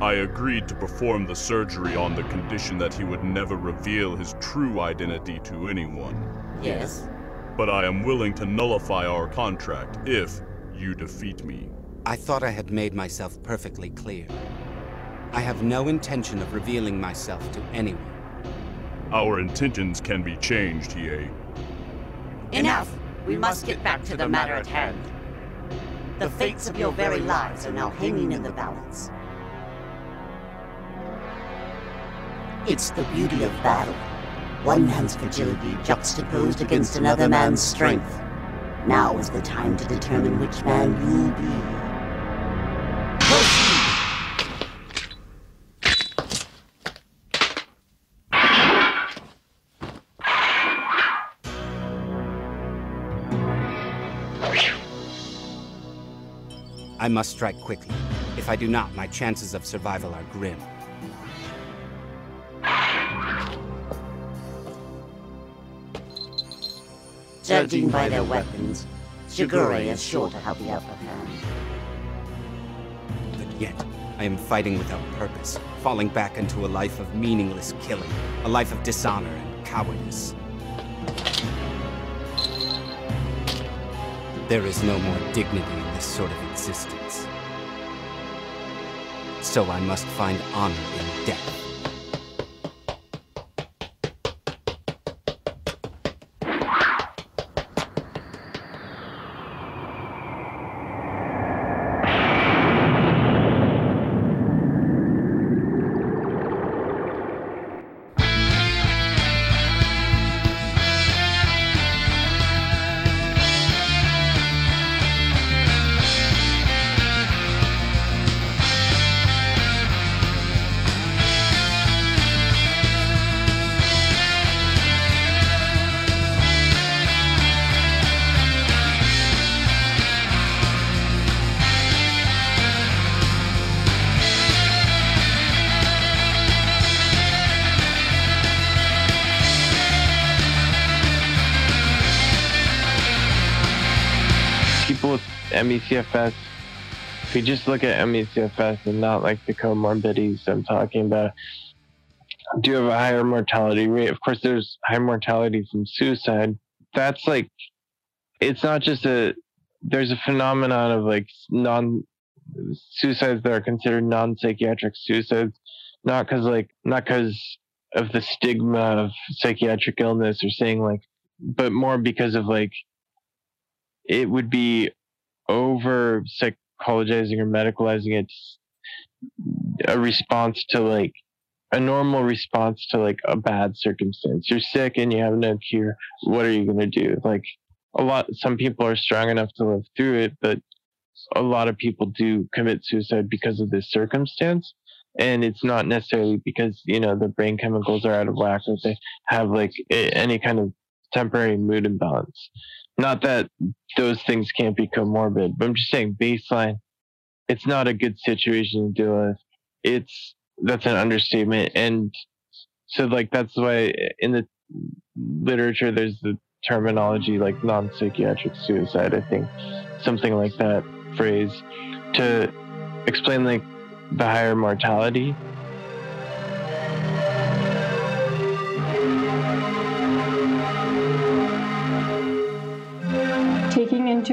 I agreed to perform the surgery on the condition that he would never reveal his true identity to anyone. Yes? But I am willing to nullify our contract if you defeat me. I thought I had made myself perfectly clear. I have no intention of revealing myself to anyone. Our intentions can be changed, Hiei. Enough! We must get back to the matter at hand. The fates of your very lives are now hanging in the balance. It's the beauty of battle. One man's fragility juxtaposed against another man's strength. Now is the time to determine which man you'll be. I must strike quickly. If I do not, my chances of survival are grim. Judging by their weapons, Shigure is sure to have the upper hand. But yet, I am fighting without purpose, falling back into a life of meaningless killing, a life of dishonor and cowardice. There is no more dignity in this sort of existence. So I must find honor in death. MECFS, if you just look at MECFS and not like the comorbidities I'm talking about, do you have a higher mortality rate. Of course, there's high mortality from suicide. That's like, it's not just a, there's a phenomenon of like non suicides that are considered non psychiatric suicides, not because like, not because of the stigma of psychiatric illness or saying like, but more because of like, it would be over psychologizing or medicalizing it's a response to like a normal response to like a bad circumstance. You're sick and you have no cure. What are you going to do? Like a lot, some people are strong enough to live through it, but a lot of people do commit suicide because of this circumstance. And it's not necessarily because, you know, the brain chemicals are out of whack or they have like any kind of temporary mood imbalance. Not that those things can't be comorbid, but I'm just saying baseline, it's not a good situation to deal with. It's that's an understatement. And so like that's why in the literature there's the terminology like non-psychiatric suicide, I think. Something like that phrase to explain like the higher mortality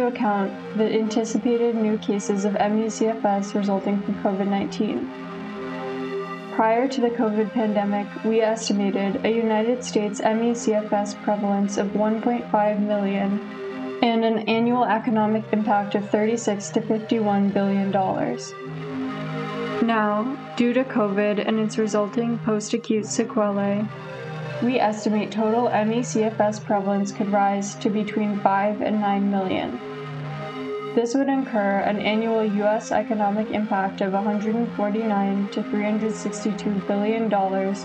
account the anticipated new cases of ME/CFS resulting from COVID 19. Prior to the COVID pandemic, we estimated a United States ME/CFS prevalence of 1.5 million and an annual economic impact of 36 to 51 billion dollars. Now, due to COVID and its resulting post acute sequelae, we estimate total ME/CFS prevalence could rise to between 5 and 9 million. This would incur an annual U.S. economic impact of 149 to 362 billion dollars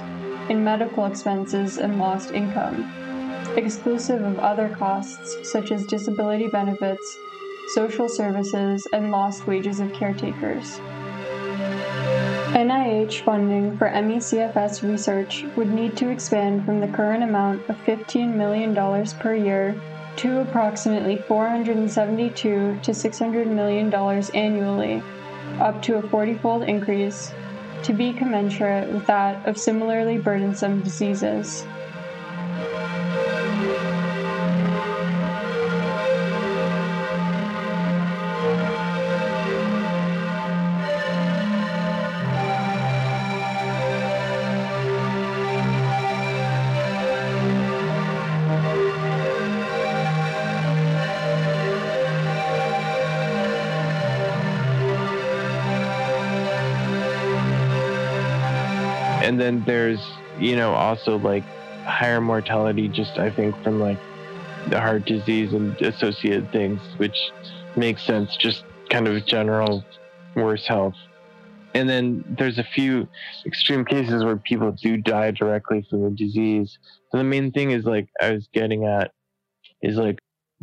in medical expenses and lost income, exclusive of other costs such as disability benefits, social services, and lost wages of caretakers. NIH funding for ME/CFS research would need to expand from the current amount of $15 million per year to approximately 472 to $600 million annually, up to a 40 fold increase, to be commensurate with that of similarly burdensome diseases. Then there's you know also like higher mortality just i think from like the heart disease and associated things which makes sense just kind of general worse health. And then there's a few extreme cases where people do die directly from the disease. So the main thing is like i was getting at is like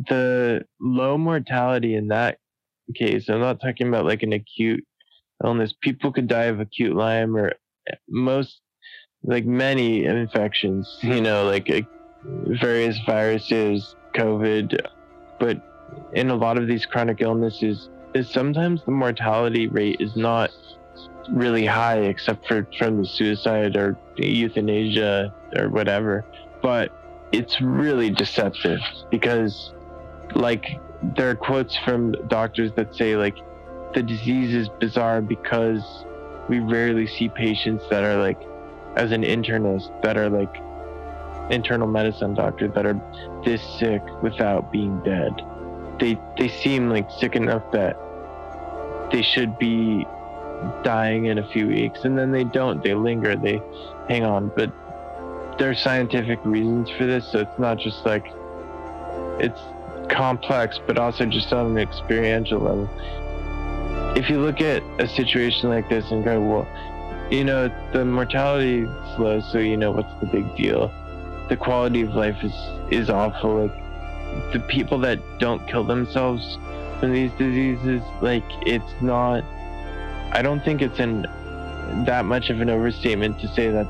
the low mortality in that case i'm not talking about like an acute illness. People could die of acute lyme or most like many infections you know like uh, various viruses covid. But in a lot of these chronic illnesses is sometimes the mortality rate is not really high except for from the suicide or euthanasia or whatever. But it's really deceptive because like there are quotes from doctors that say like the disease is bizarre because we rarely see patients that are like as an internist that are like internal medicine doctors that are this sick without being dead. They they seem like sick enough that they should be dying in a few weeks and then they don't. They linger. They hang on. But there are scientific reasons for this so it's not just like it's complex but also just on an experiential level. If you look at a situation like this and go, well, you know, the mortality is low, so you know what's the big deal. The quality of life is is awful. Like the people that don't kill themselves from these diseases, like it's not. I don't think it's in that much of an overstatement to say that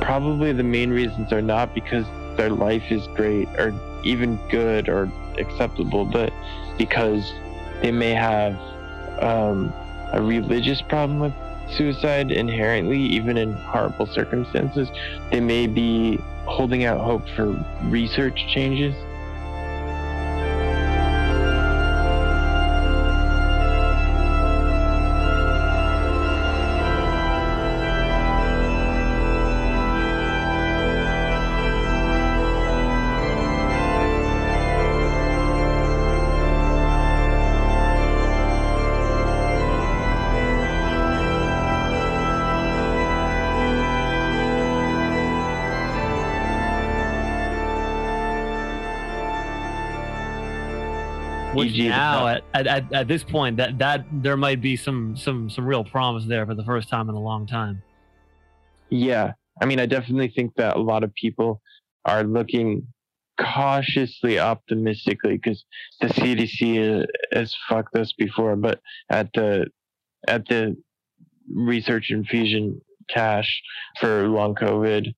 probably the main reasons are not because their life is great or even good or acceptable, but because they may have um, a religious problem with suicide inherently, even in horrible circumstances. They may be holding out hope for research changes now at, at, at this point that that there might be some some some real promise there for the first time in a long time. Yeah. I mean i definitely think that a lot of people are looking cautiously optimistically because the cdc has fucked us before but at the at the research infusion cash for long covid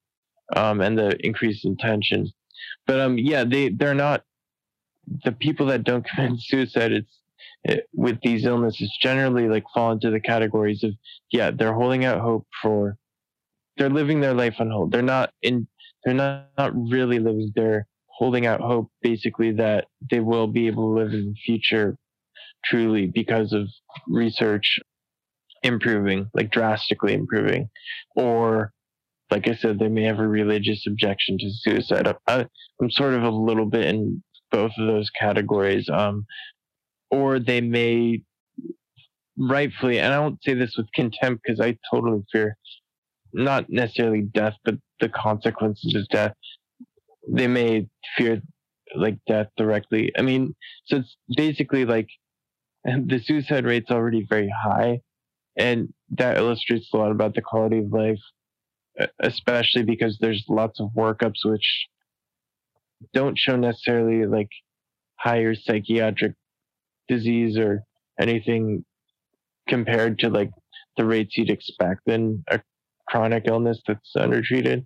um, and the increase in tension. But um yeah they they're not the people that don't commit suicide, it's it, with these illnesses generally like fall into the categories of yeah, they're holding out hope for, they're living their life on hold. They're not in, they're not, not really living. They're holding out hope basically that they will be able to live in the future truly because of research improving, like drastically improving, or like I said, they may have a religious objection to suicide. I, am sort of a little bit in both of those categories. Um, or they may rightfully, and I don't say this with contempt because I totally fear not necessarily death, but the consequences of death. They may fear like death directly. I mean, so it's basically like the suicide rate's already very high, and that illustrates a lot about the quality of life, especially because there's lots of workups which don't show necessarily like higher psychiatric disease or anything compared to like the rates you'd expect in a chronic illness that's undertreated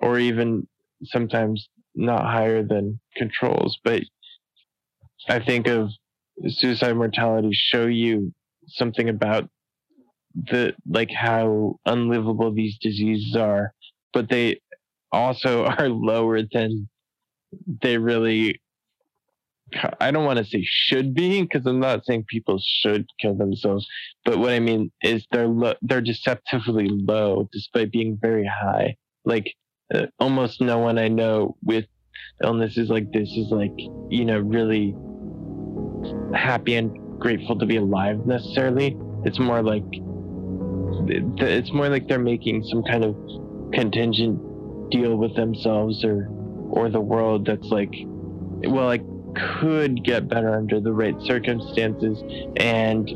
or even sometimes not higher than controls. But i think of suicide mortality show you something about the like how unlivable these diseases are, but they also are lower than they really I don't want to say should be because I'm not saying people should kill themselves, but what I mean is they're lo- they're deceptively low despite being very high. Like uh, almost no one I know with illnesses like this is like you know really happy and grateful to be alive necessarily. It's more like it's more like they're making some kind of contingent deal with themselves or or the world that's like well like could get better under the right circumstances and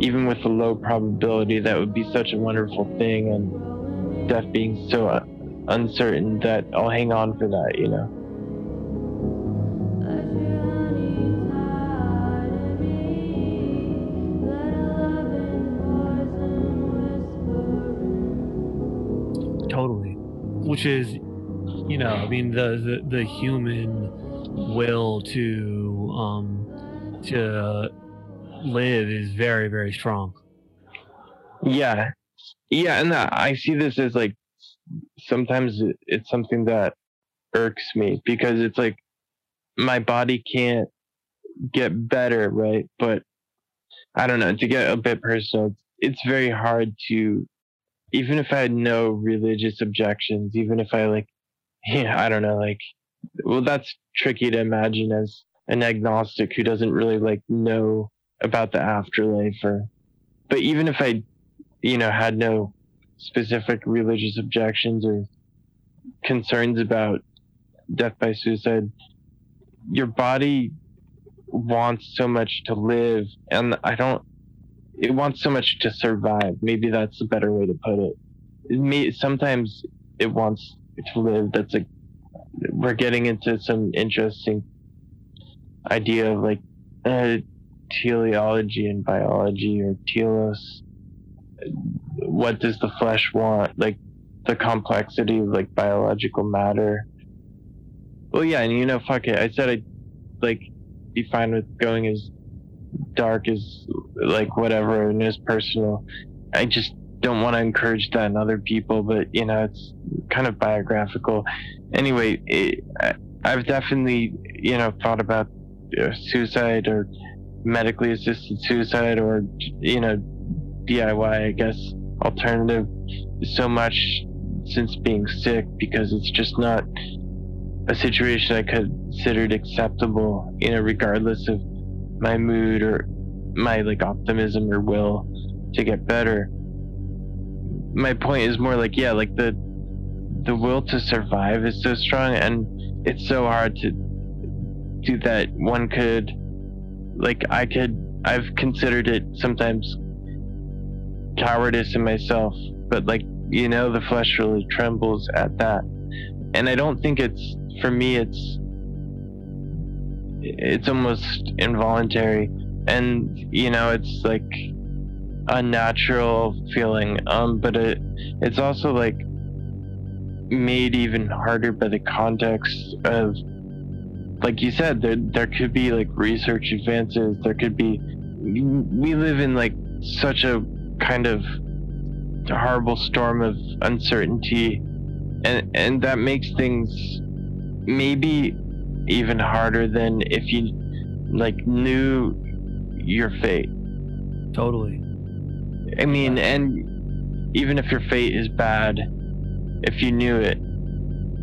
even with a low probability that would be such a wonderful thing and death being so uh, uncertain that I'll hang on for that you know? Totally. Which is you know i mean the the, the human will to um to live is very very strong. Yeah. Yeah and i see this as like sometimes it's something that irks me because it's like my body can't get better right? But i don't know to get a bit personal it's very hard to even if i had no religious objections even if i like yeah i don't know like well that's tricky to imagine as an agnostic who doesn't really like know about the afterlife or but even if i you know had no specific religious objections or concerns about death by suicide your body wants so much to live and i don't it wants so much to survive. Maybe that's a better way to put it, may, sometimes it wants to live that's like we're getting into some interesting idea of like uh, teleology and biology or telos. What does the flesh want? Like the complexity of like biological matter. Well, yeah, and you know, fuck it. I said I'd like be fine with going as dark as like whatever and as personal. I just don't want to encourage that in other people, but you know, it's kind of biographical. Anyway, it, I've definitely, you know, thought about uh, suicide or medically assisted suicide or, you know, DIY, I guess, alternative so much since being sick because it's just not a situation I considered acceptable, you know, regardless of my mood or my like optimism or will to get better my point is more like yeah like the the will to survive is so strong and it's so hard to do that one could like i could i've considered it sometimes cowardice in myself but like you know the flesh really trembles at that. And i don't think it's for me it's it's almost involuntary. And you know it's like unnatural feeling. Um, but it it's also like made even harder by the context of like you said there there could be like research advances there could be we live in like such a kind of horrible storm of uncertainty and and that makes things maybe even harder than if you like knew your fate totally I mean, and even if your fate is bad, if you knew it,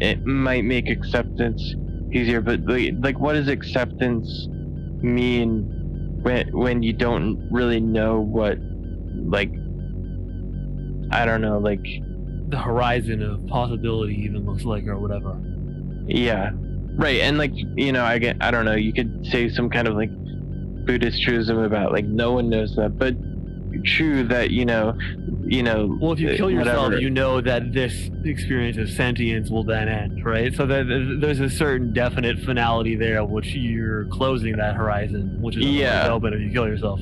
it might make acceptance easier. But like, like what does acceptance mean when when you don't really know what, like, I don't know, like the horizon of possibility even looks like or whatever. Yeah, right. And like you know, I get, I don't know. You could say some kind of like Buddhist truism about like no one knows that, but true that you know you know well if you kill yourself whatever. you know that this experience of sentience will then end right? So that there's a certain definite finality there which you're closing that horizon which is yeah. open if you kill yourself.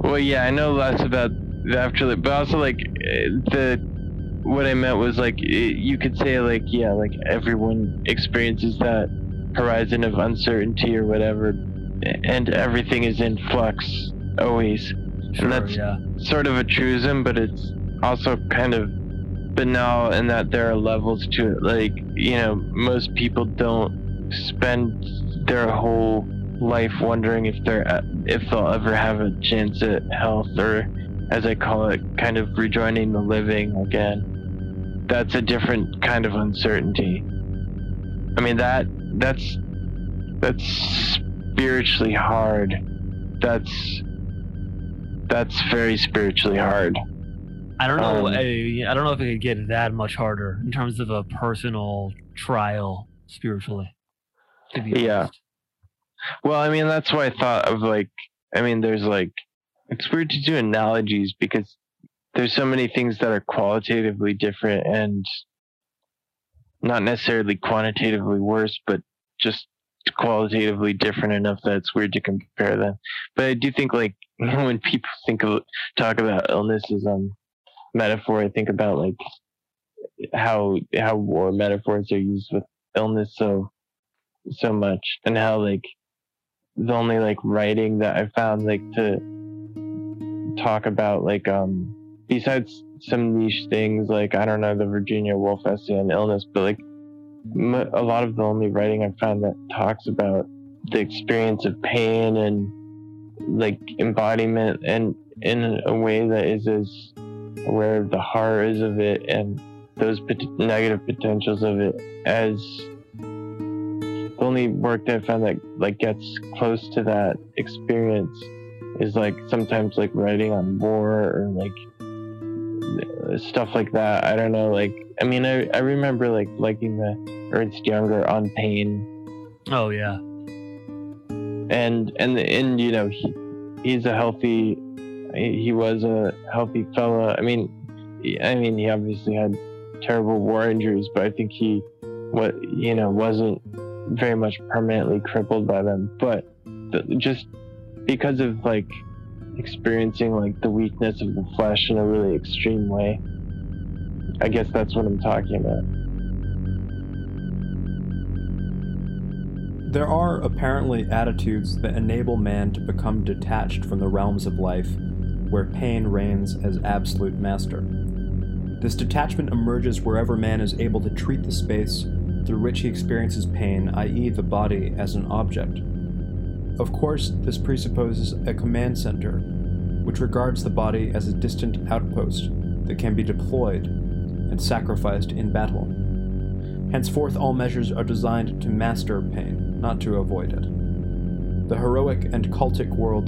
Well yeah i know less about the afterlife but also like eh, the what i meant was like you could say like yeah like everyone experiences that horizon of uncertainty or whatever and everything is in flux always Sure, that's- yeah. sort of a truism, but it's also kind of banal in that there are levels to it. Like, you know, most people don't spend their whole life wondering if they're if they'll ever have a chance at health or as I call it, kind of rejoining the living again. That's a different kind of uncertainty. I mean that that's that's spiritually hard. That's that's very spiritually hard. I don't know. Um, I, I don't know if it could get that much harder in terms of a personal trial spiritually. Yeah. honest. Well, I mean, that's why I thought of like, I mean, there's like, it's weird to do analogies because there's so many things that are qualitatively different and not necessarily quantitatively worse, but just qualitatively different enough that it's weird to compare them. But I do think like when people think of talk about illness as um metaphor, I think about like how how war metaphors are used with illness so so much and how like the only like writing that I found like to talk about like um besides some niche things like I don't know the Virginia Woolf essay on illness, but like a lot of the only writing I found that talks about the experience of pain and like embodiment and in a way that is as aware of the horrors of it and those negative potentials of it as the only work that I found that like gets close to that experience is like sometimes like writing on war or like stuff like that. I don't know. Like I mean, I I remember like liking the Ernst Jünger on pain. Oh yeah. and and and you know he, he's a healthy he was a healthy fella i mean i mean he obviously had terrible war injuries but i think he what you know wasn't very much permanently crippled by them. But the, just because of like experiencing like the weakness of the flesh in a really extreme way i guess that's what i'm talking about There are apparently attitudes that enable man to become detached from the realms of life, where pain reigns as absolute master. This detachment emerges wherever man is able to treat the space through which he experiences pain, i.e., the body, as an object. Of course, this presupposes a command center, which regards the body as a distant outpost that can be deployed and sacrificed in battle. Henceforth, all measures are designed to master pain, not to avoid it. The heroic and cultic world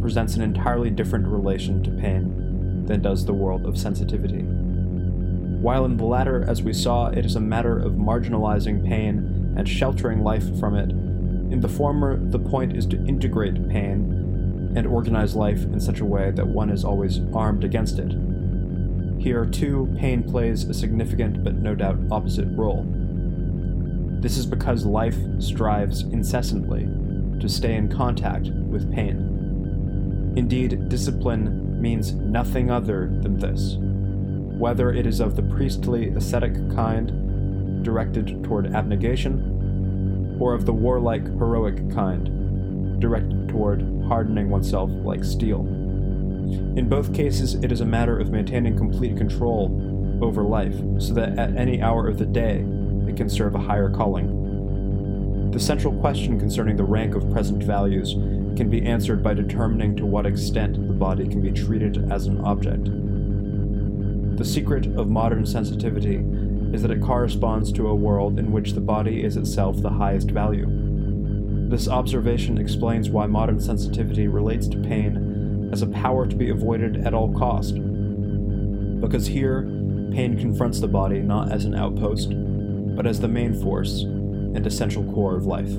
presents an entirely different relation to pain than does the world of sensitivity. While in the latter, as we saw, it is a matter of marginalizing pain and sheltering life from it, in the former, the point is to integrate pain and organize life in such a way that one is always armed against it. Here, too, pain plays a significant but no doubt opposite role. This is because life strives incessantly to stay in contact with pain. Indeed, discipline means nothing other than this. Whether it is of the priestly ascetic kind, directed toward abnegation, or of the warlike heroic kind, directed toward hardening oneself like steel. In both cases, it is a matter of maintaining complete control over life, so that at any hour of the day it can serve a higher calling. The central question concerning the rank of present values can be answered by determining to what extent the body can be treated as an object. The secret of modern sensitivity is that it corresponds to a world in which the body is itself the highest value. This observation explains why modern sensitivity relates to pain as a power to be avoided at all cost. Because here, pain confronts the body not as an outpost, but as the main force and essential core of life.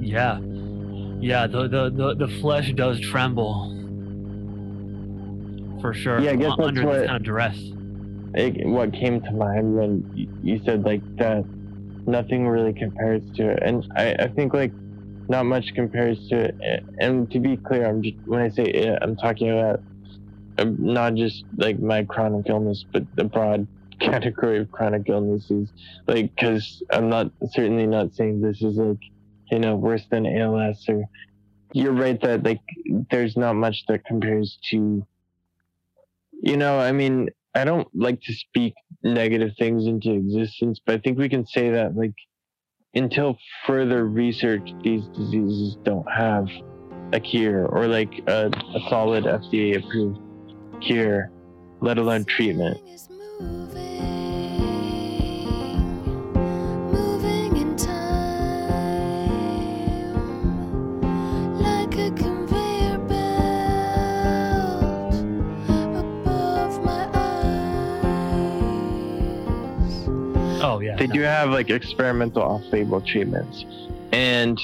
Yeah. Yeah, the, the, the, the flesh does tremble. For sure. Yeah, I guess u- that's under what- this kind of duress. It, what came to mind when you, said like that nothing really compares to it and I, I think like not much compares to it and to be clear i'm just when i say it i'm talking about um, not just like my chronic illness but the broad category of chronic illnesses. Like, because I'm not certainly not saying this is like, you know, worse than ALS or. You're right that like there's not much that compares to. You know, I mean, I don't like to speak negative things into existence, but I think we can say that like until further research, these diseases don't have a cure or like a, a solid FDA approved cure, let alone treatment. Yeah. They no. do have like experimental off label treatments. And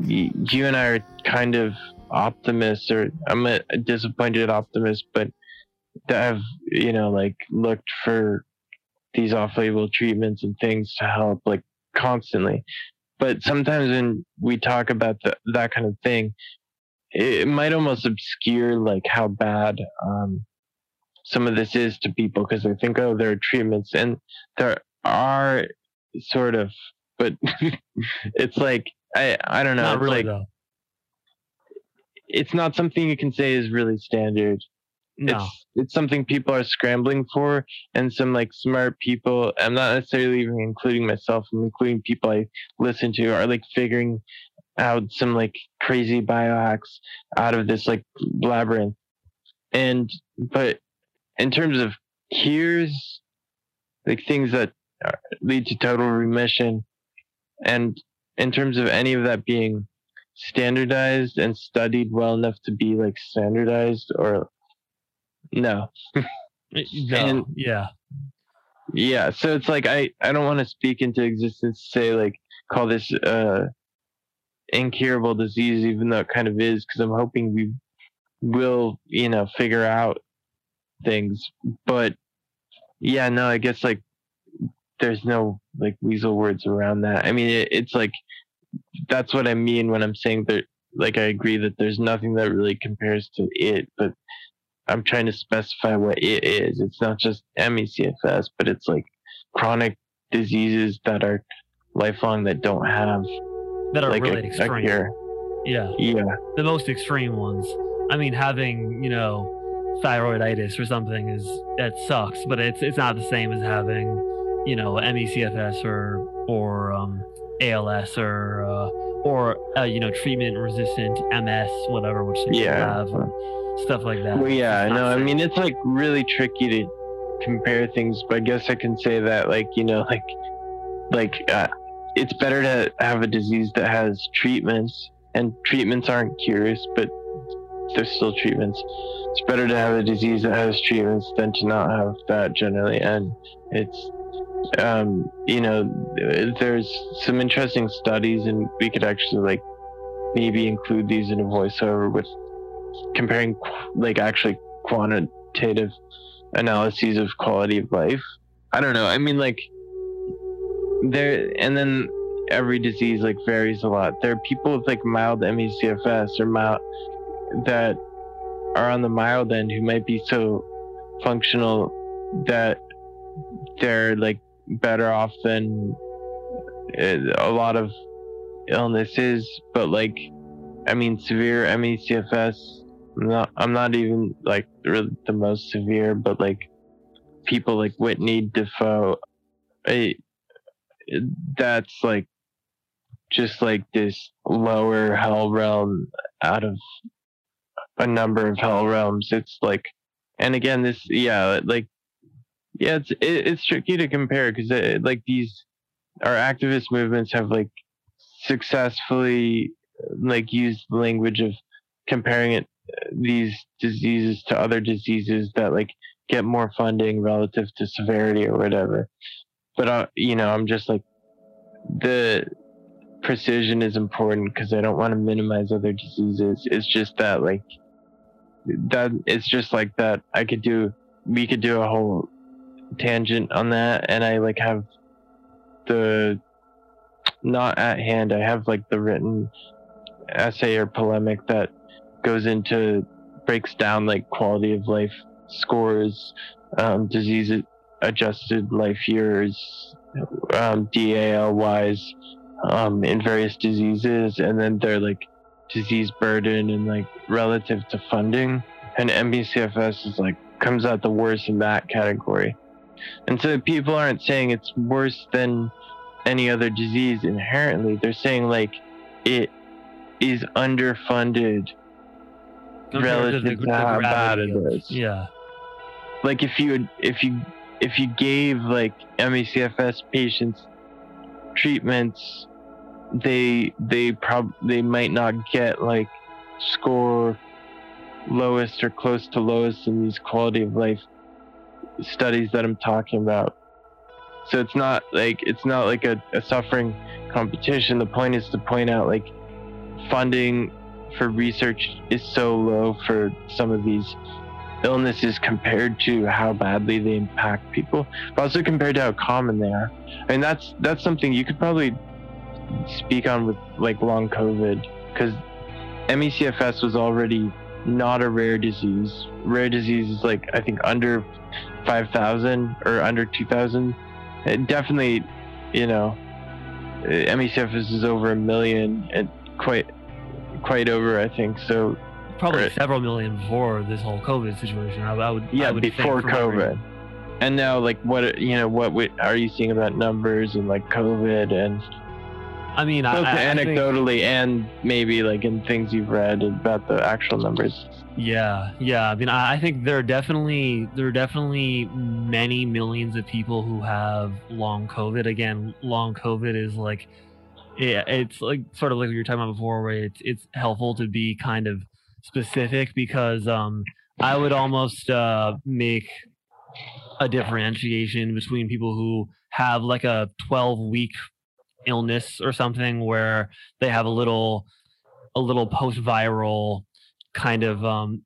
y- you and I are kind of optimists, or I'm a disappointed optimist, but that have, you know, like looked for these off label treatments and things to help like constantly. But sometimes when we talk about the, that kind of thing, it, it might almost obscure like how bad um, some of this is to people because they think, oh, there are treatments, and there are sort of, but it's like I I don't know. Not it's really like though. it's not something you can say is really standard. No. It's it's something people are scrambling for, and some like smart people. I'm not necessarily even including myself. I'm including people I listen to are like figuring out some like crazy biohacks out of this like labyrinth. And but in terms of cures, like things that lead to total remission, and in terms of any of that being standardized and studied well enough to be like standardized or no No, and- yeah. yeah so it's like i i don't want to speak into existence say like call this uh incurable disease even though it kind of is because i'm hoping we will you know figure out things but yeah no i guess like there's no like weasel words around that i mean it, it's like that's what i mean when i'm saying that like i agree that there's nothing that really compares to it but i'm trying to specify what it is it's not just me-cfs but it's like chronic diseases that are lifelong that don't have That are like really a, a extreme. cure Yeah. yeah The most extreme ones. I mean, having, you know, thyroiditis or something is that sucks, but it's it's not the same as having, you know, ME/CFS or or um, ALS or uh, or uh, you know, treatment resistant MS, whatever, which Yeah. have and stuff like that. Well, yeah, no. I mean, it's like really tricky to compare things, but I guess I can say that, like, you know, like, like, uh, it's better to have a disease that has treatments, and treatments aren't cures, but they're still treatments. It's better to have a disease that has treatments than to not have that generally, and it's, um, you know, there's some interesting studies, and we could actually like maybe include these in a voiceover with comparing like actually quantitative analyses of quality of life. I don't know. I mean, like there, and then every disease like varies a lot. There are people with like mild ME/CFS or mild that are on the mild end who might be so functional that they're like better off than uh, a lot of illnesses, but like I mean, severe ME/CFS. I'm not. I'm not even like really the most severe, but like people like Whitney Dafoe. I, that's like just like this lower hell realm out of a number of hell realms. It's like, and again, this yeah, like yeah, it's it, it's tricky to compare because like these our activist movements have like successfully like used the language of comparing it these diseases to other diseases that like get more funding relative to severity or whatever but I, you know i'm just like the precision is important because i don't want to minimize other diseases it's just that like that it's just like that. I could do we could do a whole tangent on that and i like have the not at hand i have like the written essay or polemic that goes into breaks down like quality of life scores um disease adjusted life years, um, DALYs, um, in various diseases, and then they're like disease burden and like relative to funding. And MECFS is like comes out the worst in that category. And so people aren't saying it's worse than any other disease inherently. They're saying like it is underfunded Compared relative the- to the how bad it is. Yeah. like if you if you if you gave like MECFS patients treatments, they they prob they might not get like score lowest or close to lowest in these quality of life studies that I'm talking about. So it's not like it's not like a, a suffering competition. The point is to point out like funding for research is so low for some of these illnesses compared to how badly they impact people, but also compared to how common they are. I mean, that's that's something you could probably speak on with like long COVID, because MECFS was already not a rare disease. Rare disease is like I think under five thousand or under two thousand. It definitely, you know, MECFS is over a million and quite quite over I think. So Probably Right. several million before this whole COVID situation. I, I would. Yeah, I would before COVID. And now, like, what you know, what wi- are you seeing about numbers and like COVID and I mean, I, both I, I think- anecdotally and maybe like in things you've read about the actual numbers? Yeah, yeah. I mean, I, I think there are definitely there are definitely many millions of people who have long COVID. Again, long COVID is like, yeah, it's like sort of like what you were talking about before, where it's it's helpful to be kind of specific because um, I would almost uh, make a differentiation between people who have like a 12 week illness or something where they have a little a little post viral kind of um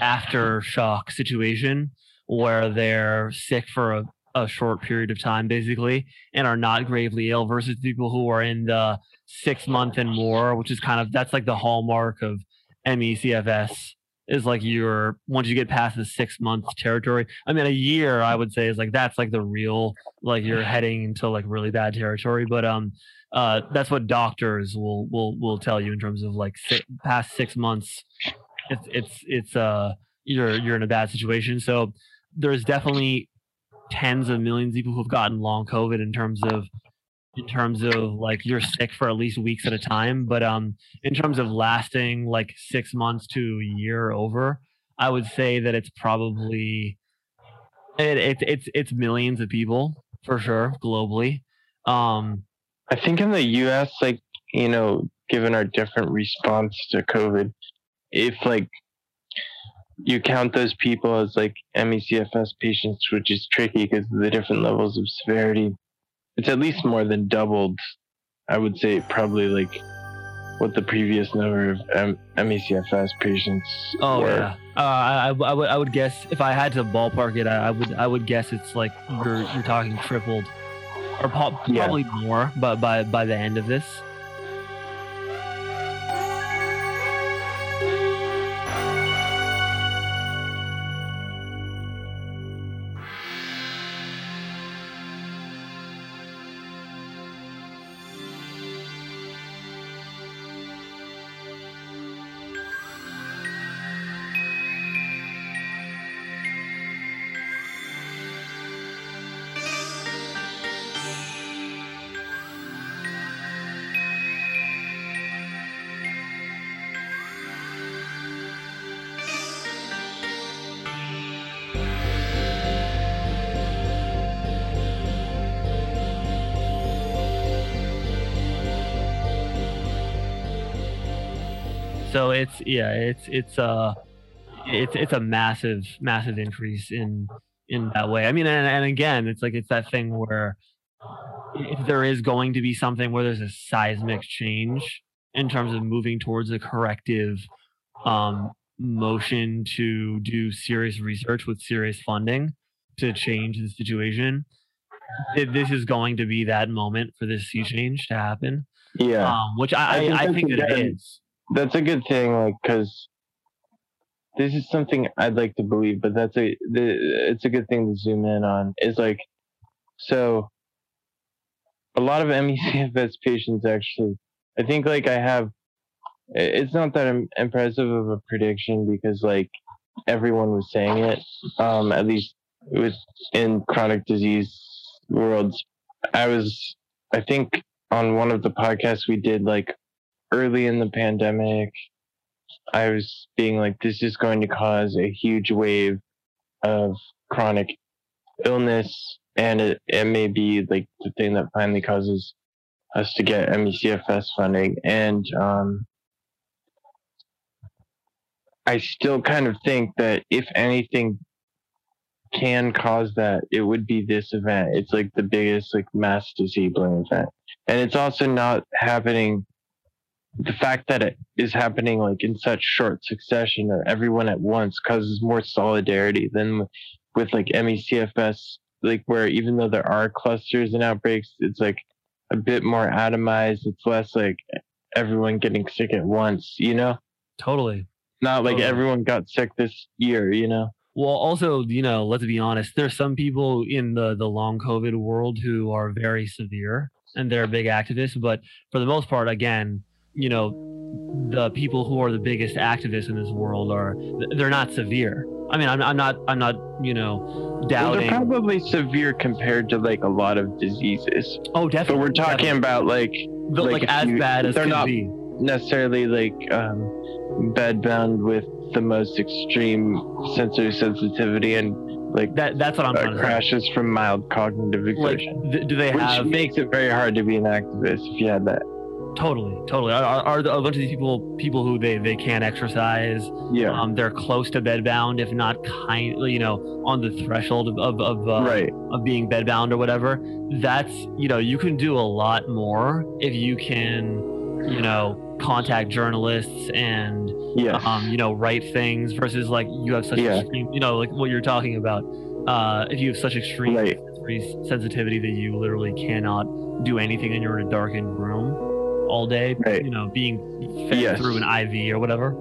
aftershock situation where they're sick for a, a short period of time basically and are not gravely ill versus people who are in the six month and more which is kind of that's like the hallmark of MECFS is like you're once you get past the six month territory. I mean, a year I would say is like that's like the real like you're heading into like really bad territory. But um, uh, that's what doctors will will will tell you in terms of like si- past six months. It's it's it's uh you're you're in a bad situation. So there's definitely tens of millions of people who've gotten long COVID in terms of in terms of like you're sick for at least weeks at a time. But um, in terms of lasting like six months to a year over, I would say that it's probably it, it it's it's millions of people for sure globally. Um, I think in the U.S., like you know, given our different response to COVID, if like you count those people as like MECFS patients, which is tricky because of the different levels of severity, it's at least more than doubled. I would say probably like what the previous number of M- MECFS patients oh were. yeah, uh, I, I would I would guess if I had to ballpark it, I, I would I would guess it's like you're you're talking tripled, or po- Yeah. probably more. But by by the end of this, it's yeah, it's it's uh it's it's a massive massive increase in in that way. I mean, and, and again, it's like it's that thing where if there is going to be something where there's a seismic change in terms of moving towards a corrective um, motion to do serious research with serious funding to change the situation. This is going to be that moment for this sea change to happen, Yeah. um, which I, I I, think I think that it is. That's a good thing like because this is something I'd like to believe, but that's a the, it's a good thing to zoom in on. Is like so a lot of MECFS patients actually. I think like I have. It's not that im- impressive of a prediction because like everyone was saying it. Um, at least with in chronic disease worlds. I was, I think, on one of the podcasts we did like early in the pandemic. I was being like, this is going to cause a huge wave of chronic illness, and it, it may be like the thing that finally causes us to get MECFS funding. And um, I still kind of think that if anything can cause that, it would be this event. It's like the biggest like mass disabling event, and it's also not happening the fact that it is happening like in such short succession or everyone at once causes more solidarity than with, with like MECFS, like where even though there are clusters and outbreaks, it's like a bit more atomized. It's less like everyone getting sick at once, you know? Totally. Not like Totally. everyone got sick this year, you know? Well, also, you know, let's be honest. There's some people in the the long COVID world who are very severe and they're big activists, but for the most part, again, you know, the people who are the biggest activists in this world are they're not severe. I mean, I'm, I'm not I'm not you know Well, doubting. they're probably severe compared to like a lot of diseases. oh, definitely. But we're talking definitely. about like The- like like, as you- bad as they're not- be. necessarily like um, bedbound with the most extreme sensory sensitivity and like That that's what I'm uh, say. crashes from mild cognitive Like, th- do they which have makes it very hard to be an activist if you had that. Totally totally are, are, a bunch of these people people who they they can't exercise Yeah, um they're close to bedbound if not kind you know on the threshold of of, of uh, right. of being bedbound or whatever that's you know you can do a lot more if you can you know contact journalists and Yes. um you know write things versus like you have such Yeah. extreme you know like what you're talking about uh if you have such extreme Right. sensitivity that you literally cannot do anything and you're in a darkened room all day Right. you know being fed Yes. through an iv or whatever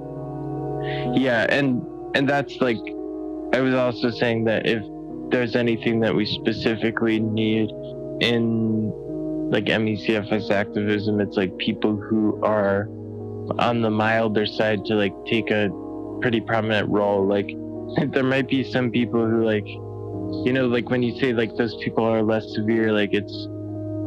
yeah, and and that's like I was also saying that if there's anything that we specifically need in like MECFS activism, it's like people who are on the milder side to like take a pretty prominent role. Like there might be some people who like you know, like when you say like those people are less severe, like it's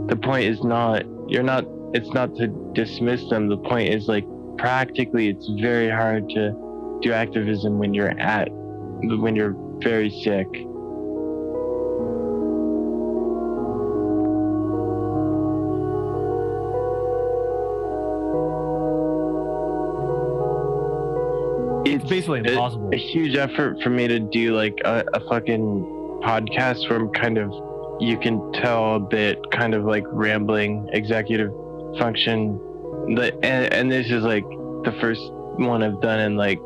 the point is not you're not it's not to dismiss them. The point is like practically it's very hard to do activism when you're at when you're very sick. it's basically a- impossible a huge effort for me to do like a, a fucking podcast where I'm kind of you can tell a bit kind of like rambling executive function. The, and, and this is like the first one I've done in like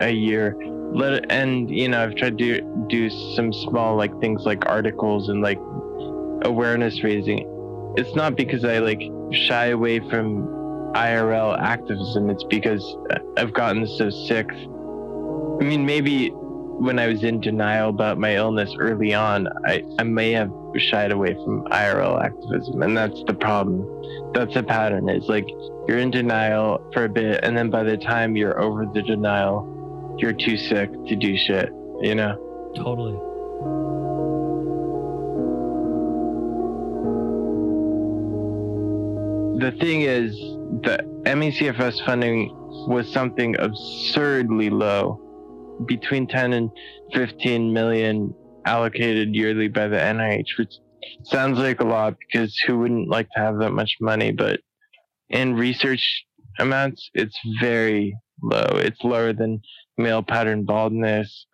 a year. Let and you know I've tried to do some small like things like articles and like awareness raising. It's not because I like shy away from IRL activism. It's because I've gotten so sick. I mean, maybe when I was in denial about my illness early on, I, I may have shied away from IRL activism. And that's the problem. That's the pattern. It's like you're in denial for a bit, and then by the time you're over the denial, you're too sick to do shit, you know? totally the thing is the MECFS funding was something absurdly low, between 10 and 15 million allocated yearly by the NIH, which sounds like a lot because who wouldn't like to have that much money? But in research amounts, it's very low. It's lower than male pattern baldness,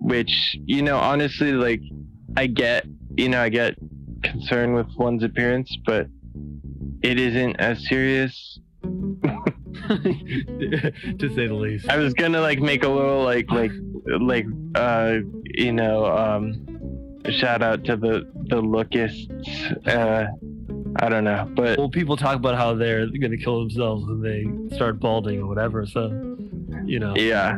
which, you know, honestly, like, I get, you know, I get concerned with one's appearance, but it isn't as serious. to say the least I was gonna like make a little like like like uh you know um shout out to the the lookists uh I don't know but well people talk about how they're gonna kill themselves when they start balding or whatever so you know yeah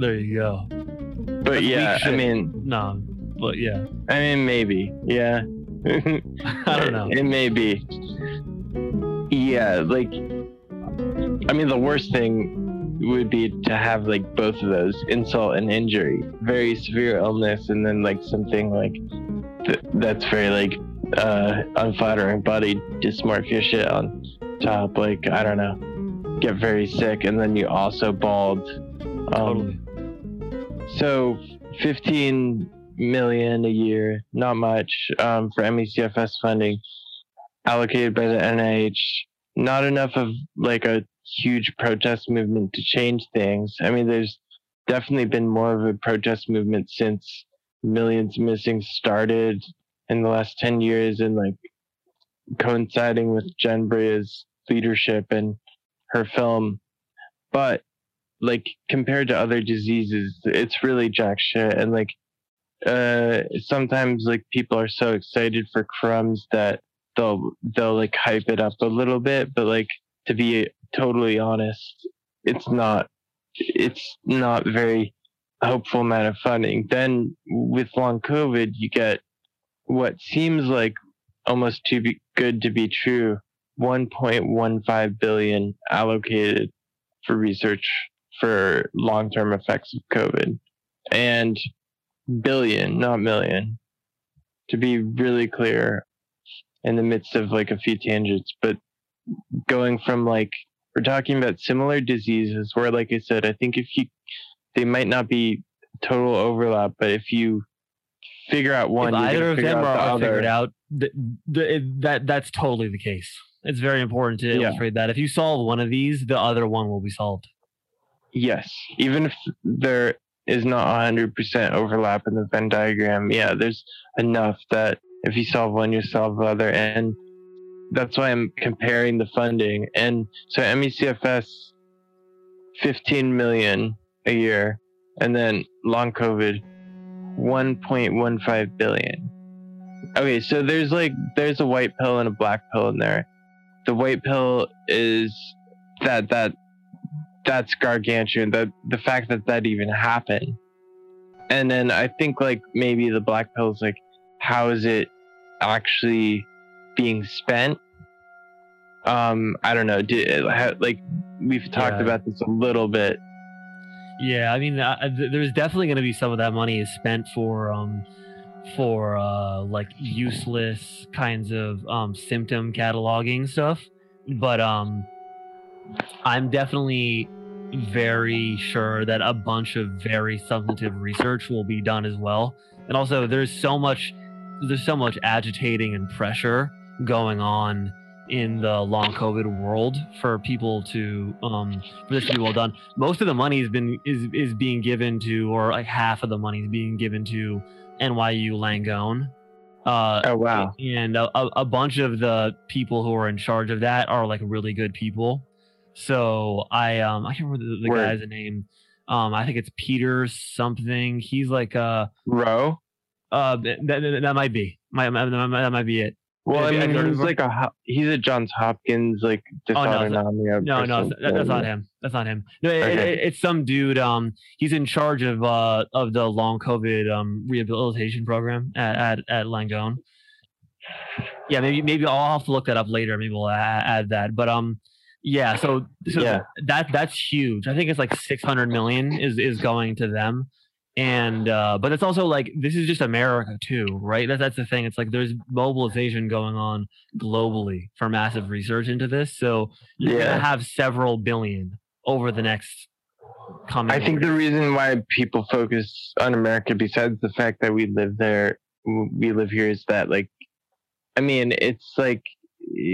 There you go. But That's yeah, I mean, No, but yeah, I mean, maybe. Yeah. I don't know. It may be. Yeah, like, I mean, the worst thing would be to have like both of those insult and injury, very severe illness, and then like something like th- that's very like uh, unflattering body dysmorphia shit on top. Like, I don't know, get very sick, and then you also bald. Um, Totally. so 15 million a year, not much um, for MECFS funding allocated by the NIH. Not enough of like a huge protest movement to change things. I mean, there's definitely been more of a protest movement since Millions Missing started in the last 10 years and like coinciding with Jen Brea's leadership and her film. But like compared to other diseases, it's really jack shit. And like, uh, sometimes like people are so excited for crumbs that they'll they'll like hype it up a little bit. But like to be totally honest, it's not it's not very hopeful amount of funding. Then with long COVID, you get what seems like almost too good to be true. 1.15 billion allocated for research for long-term effects of COVID, and billion, not million, to be really clear. In the midst of like a few tangents, but going from like we're talking about similar diseases where, like I said, I think if you they might not be total overlap, but if you figure out one, either of them are, the are figured out, th- that that's totally the case. It's very important to Yeah. illustrate that if you solve one of these, the other one will be solved. Yes, even if there is not 100% overlap in the Venn diagram, yeah, there's enough that if you solve one, you solve the other. And that's why I'm comparing the funding. And so MECFS, 15 million a year, and then long COVID, 1.15 billion. Okay, so there's like, there's a white pill and a black pill in there. The white pill is that, that that's gargantuan. The the fact that that even happened, and then I think like maybe the black pill is like, how is it actually being spent? Um, I don't know. Did like we've talked Yeah. about this a little bit. Yeah, I mean, uh, th- there's definitely going to be some of that money is spent for um for uh like useless kinds of um symptom cataloging stuff, but um I'm definitely very sure that a bunch of very substantive research will be done as well. And also there's so much there's so much agitating and pressure going on in the long COVID world for people to um for this to be well done. Most of the money has been is is being given to or like half of the money is being given to NYU Langone. Uh Oh wow. and a, a a bunch of the people who are in charge of that are like really good people. So I um I can't remember the, the guy's name. Um I think it's Peter something. He's like uh Row. uh that, that, that might be. Might, might- that might, that might be it. Well, I Have you- have mean, he's like a he's a Johns Hopkins like Oh, no, it's. No, no, that, that's not him. That's not him. No, it, Okay. it, it's some dude. Um, he's in charge of uh of the long COVID um rehabilitation program at at, at Langone. Yeah, maybe maybe I'll have to look that up later. Maybe we'll a- add that. But um, yeah. So so Yeah. that that's huge. I think it's like six hundred million is is going to them. And uh, but it's also like this is just America too, right? That, that's the thing. It's like there's mobilization going on globally for massive research into this. So you're Yeah. gonna have several billion over the next coming. I think the reason why people focus on America, besides the fact that we live there, we live here, is that like, I mean, it's like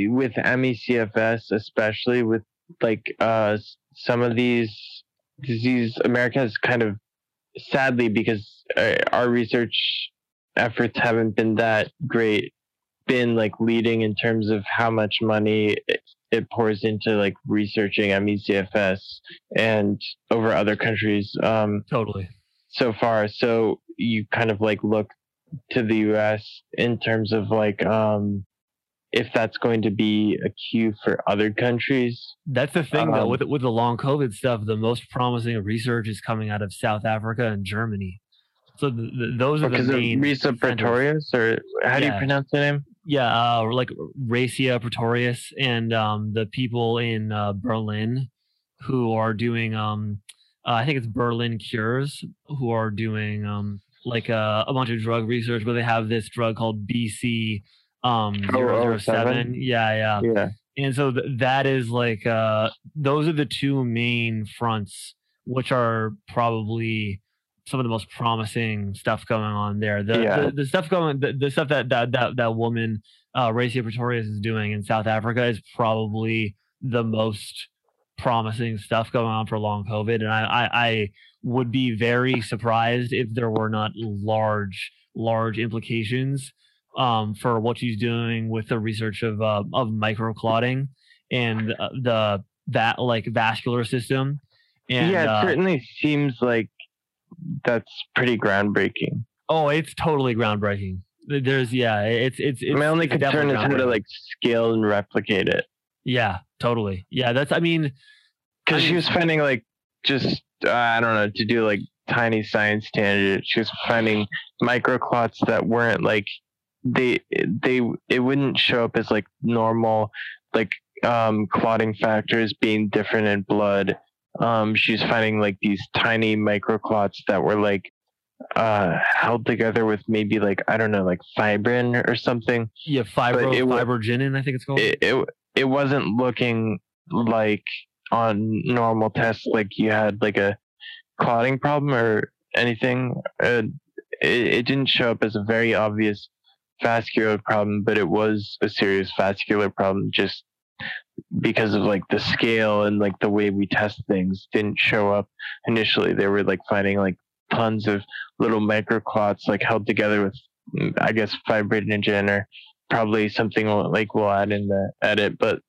with MECFS, especially with like uh some of these disease, America has kind of sadly because uh, our research efforts haven't been that great, been like leading in terms of how much money it, it pours into like researching MECFS and over other countries um, totally. so far. So you kind of like look to the U.S. in terms of like um, if that's going to be a cue for other countries. That's the thing, though, Um, with with the long COVID stuff. The most promising research is coming out of South Africa and Germany. So those are the main. Risa. Pretorius, or how do you pronounce the name? Yeah, uh, like Resia Pretorius and um, the people in uh, Berlin who are doing, um, uh, I think it's Berlin Cures, who are doing um, like uh, a bunch of drug research where they have this drug called BC um, Oh, 007. 07? Yeah, yeah. Yeah. And so th- that is like, uh, those are the two main fronts, which are probably some of the most promising stuff going on there. The, Yeah. the, the stuff going, the, the stuff that, that, that, that woman, uh, Resia Pretorius is doing in South Africa is probably the most promising stuff going on for long COVID. And I, I, I would be very surprised if there were not large, large implications um, for what she's doing with the research of uh, of microclotting and uh, the that like vascular system. And, yeah, it uh, certainly seems like that's pretty groundbreaking. oh, it's totally groundbreaking. There's yeah, it's it's. it's My only it's concern is how to like scale and replicate it. Yeah, totally. Yeah, that's. I mean, Because I she was finding like just uh, I don't know to do like tiny science tangent. She was finding microclots that weren't like they they it wouldn't show up as like normal like um clotting factors being different in blood. Um, she's finding like these tiny microclots that were like uh held together with maybe like I don't know like fibrin or something. yeah, fibro it fibroginin, I think it's called. It it, it wasn't looking like on normal tests like you had like a clotting problem or anything. Uh, it, it didn't show up as a very obvious vascular problem, but it was a serious vascular problem just because of like the scale and like the way we test things didn't show up initially. They were like finding like tons of little microclots like held together with I guess fibrinogen or probably something like we'll add in the edit, but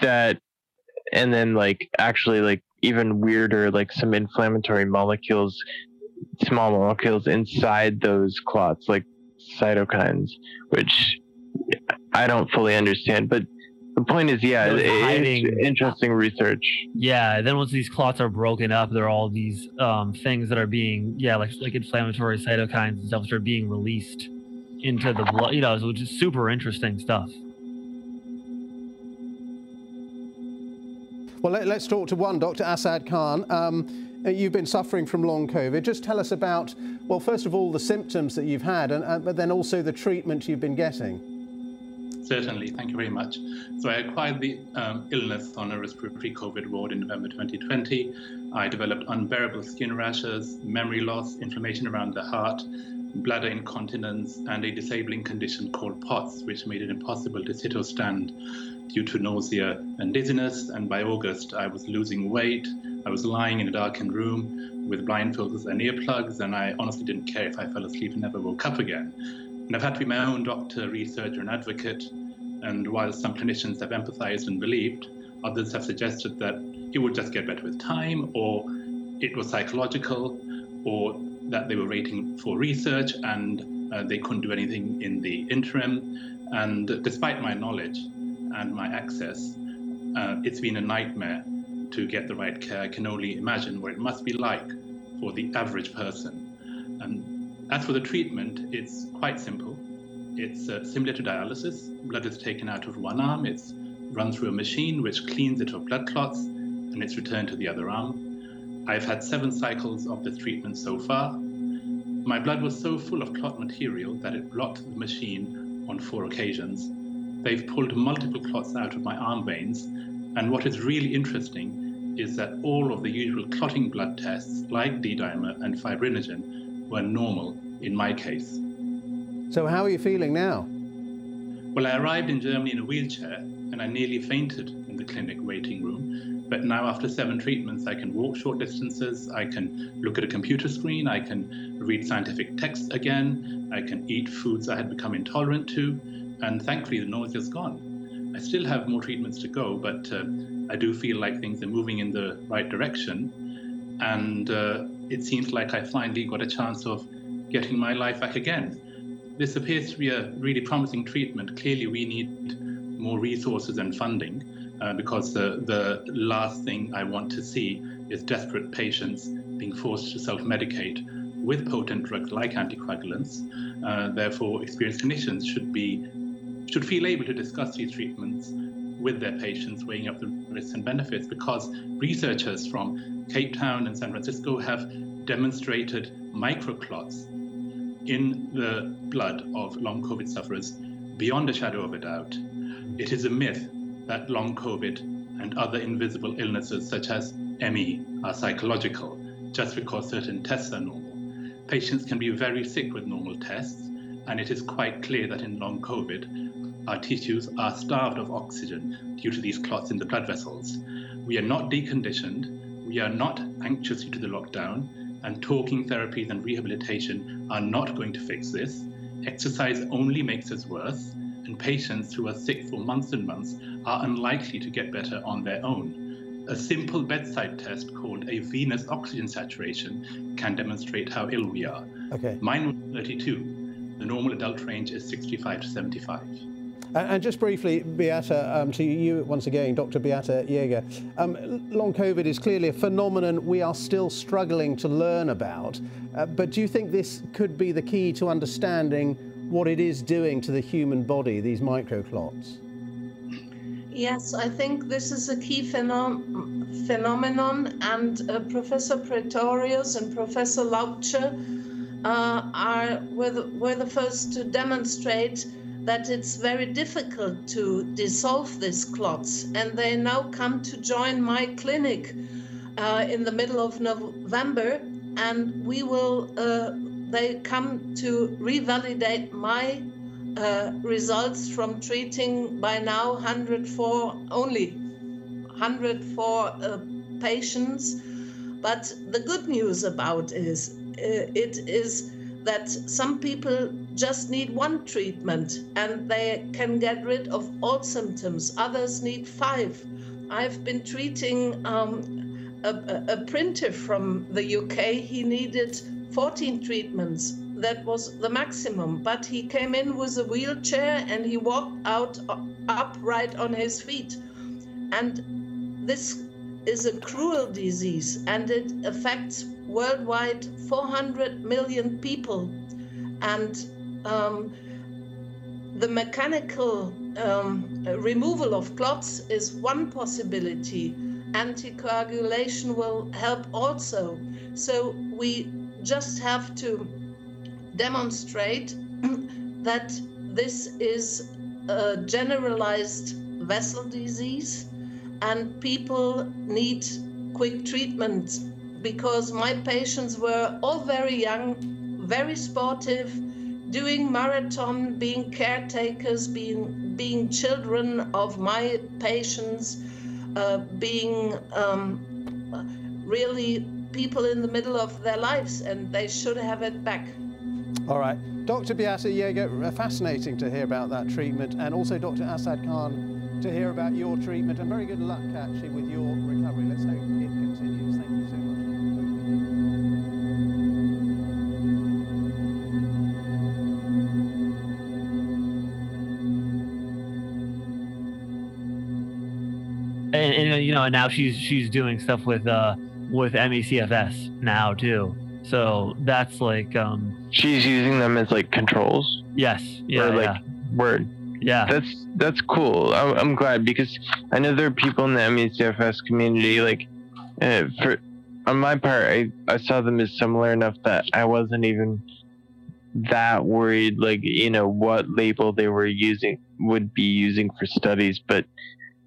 that and then like actually like even weirder like some inflammatory molecules small molecules inside those clots like cytokines which i don't fully understand but the point is yeah Those it- it's interesting research Yeah, then once these clots are broken up, there are all these um, things that are being, yeah, like like inflammatory cytokines and stuff that are being released into the blood. You know, so which is super interesting stuff. Well, let, us talk to one, Dr. Asad Khan. Um, you've been suffering from long COVID. Just tell us about, well, first of all, the symptoms that you've had, and, uh, but then also the treatment you've been getting. Certainly, thank you very much. So I acquired the um, illness on a respiratory COVID ward in November 2020. I developed unbearable skin rashes, memory loss, inflammation around the heart, bladder incontinence, and a disabling condition called POTS, which made it impossible to sit or stand due to nausea and dizziness. And by August, I was losing weight. I was lying in a darkened room with blindfolds and earplugs, and I honestly didn't care if I fell asleep and never woke up again. And I've had to be my own doctor, researcher, and advocate. And while some clinicians have empathized and believed, others have suggested that it would just get better with time, or it was psychological, or that they were waiting for research and uh, they couldn't do anything in the interim. And despite my knowledge and my access, uh, it's been a nightmare to get the right care. I can only imagine what it must be like for the average person. And as for the treatment, it's quite simple. It's uh, similar to dialysis. Blood is taken out of one arm, it's run through a machine which cleans it of blood clots, and it's returned to the other arm. I've had seven cycles of this treatment so far. My blood was so full of clot material that it blocked the machine on four occasions. They've pulled multiple clots out of my arm veins, and what is really interesting is that all of the usual clotting blood tests, like D-dimer and fibrinogen, were normal in my case. So, how are you feeling now? Well, I arrived in Germany in a wheelchair and I nearly fainted in the clinic waiting room. But now, after seven treatments, I can walk short distances, I can look at a computer screen, I can read scientific texts again, I can eat foods I had become intolerant to, and thankfully the nausea's gone. I still have more treatments to go, but uh, I do feel like things are moving in the right direction. And uh, it seems like I finally got a chance of getting my life back again. this appears to be a really promising treatment. Clearly, we need more resources and funding uh, because the, the last thing I want to see is desperate patients being forced to self medicate with potent drugs like anticoagulants. Uh, therefore, experienced clinicians should be should feel able to discuss these treatments with their patients, weighing up the risks and benefits, because researchers from Cape Town and San Francisco have demonstrated microclots in the blood of long COVID sufferers beyond a shadow of a doubt. It is a myth that long COVID and other invisible illnesses such as ME are psychological just because certain tests are normal. Patients can be very sick with normal tests, and it is quite clear that in long COVID, our tissues are starved of oxygen due to these clots in the blood vessels. We are not deconditioned, we are not anxious due to the lockdown, and talking therapies and rehabilitation are not going to fix this. Exercise only makes us worse, and patients who are sick for months and months are unlikely to get better on their own. A simple bedside test called a venous oxygen saturation can demonstrate how ill we are. Okay. Mine was 32. The normal adult range is 65 to 75. And, and just briefly, Beata, um, to you once again, Dr. Beata Jaeger. Um, long COVID is clearly a phenomenon we are still struggling to learn about. Uh, but do you think this could be the key to understanding what it is doing to the human body, these microclots? Yes, I think this is a key phenom- phenomenon, and uh, Professor Pretorius and Professor Laubscher uh, are were the, were the first to demonstrate that it's very difficult to dissolve these clots, and they now come to join my clinic uh, in the middle of November, and we will. Uh, they come to revalidate my uh, results from treating by now 104 only 104 uh, patients. But the good news about is it is that some people just need one treatment and they can get rid of all symptoms. Others need five. I've been treating um, a, a printer from the UK. He needed 14 treatments that was the maximum. But he came in with a wheelchair and he walked out upright on his feet. And this is a cruel disease and it affects worldwide 400 million people. And um, the mechanical um, removal of clots is one possibility. Anticoagulation will help also. So we just have to demonstrate that this is a generalized vessel disease and people need quick treatment because my patients were all very young, very sportive, doing marathon, being caretakers, being being children of my patients, uh, being um, really people in the middle of their lives, and they should have it back. All right. Dr. Beata Jaeger, fascinating to hear about that treatment, and also Dr. Asad Khan to hear about your treatment, and very good luck actually with your recovery. Let's hope it continues. Thank you so much. And, and you know, and now she's she's doing stuff with uh with MECFS now too. So that's like um She's using them as like controls. yes, yeah, or like yeah. word. Yeah. That's that's cool. I'm, I'm glad because I know there are people in the MECFS community like uh, for on my part I, I saw them as similar enough that I wasn't even that worried like you know what label they were using would be using for studies but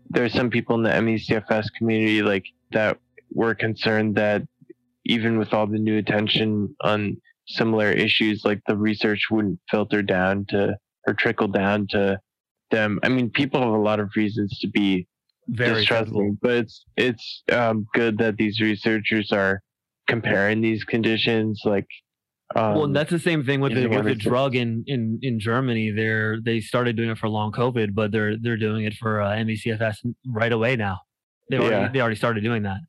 there are some people in the MECFS community like that were concerned that even with all the new attention on similar issues like the research wouldn't filter down to or trickle down to them i mean people have a lot of reasons to be Very distrusting but it's it's um, good that these researchers are comparing these conditions like um, well, and that's the same thing with the with the drug in, in in Germany. They're they started doing it for long COVID, but they're they're doing it for uh, MECFS right away now. They already Yeah. they already started doing that.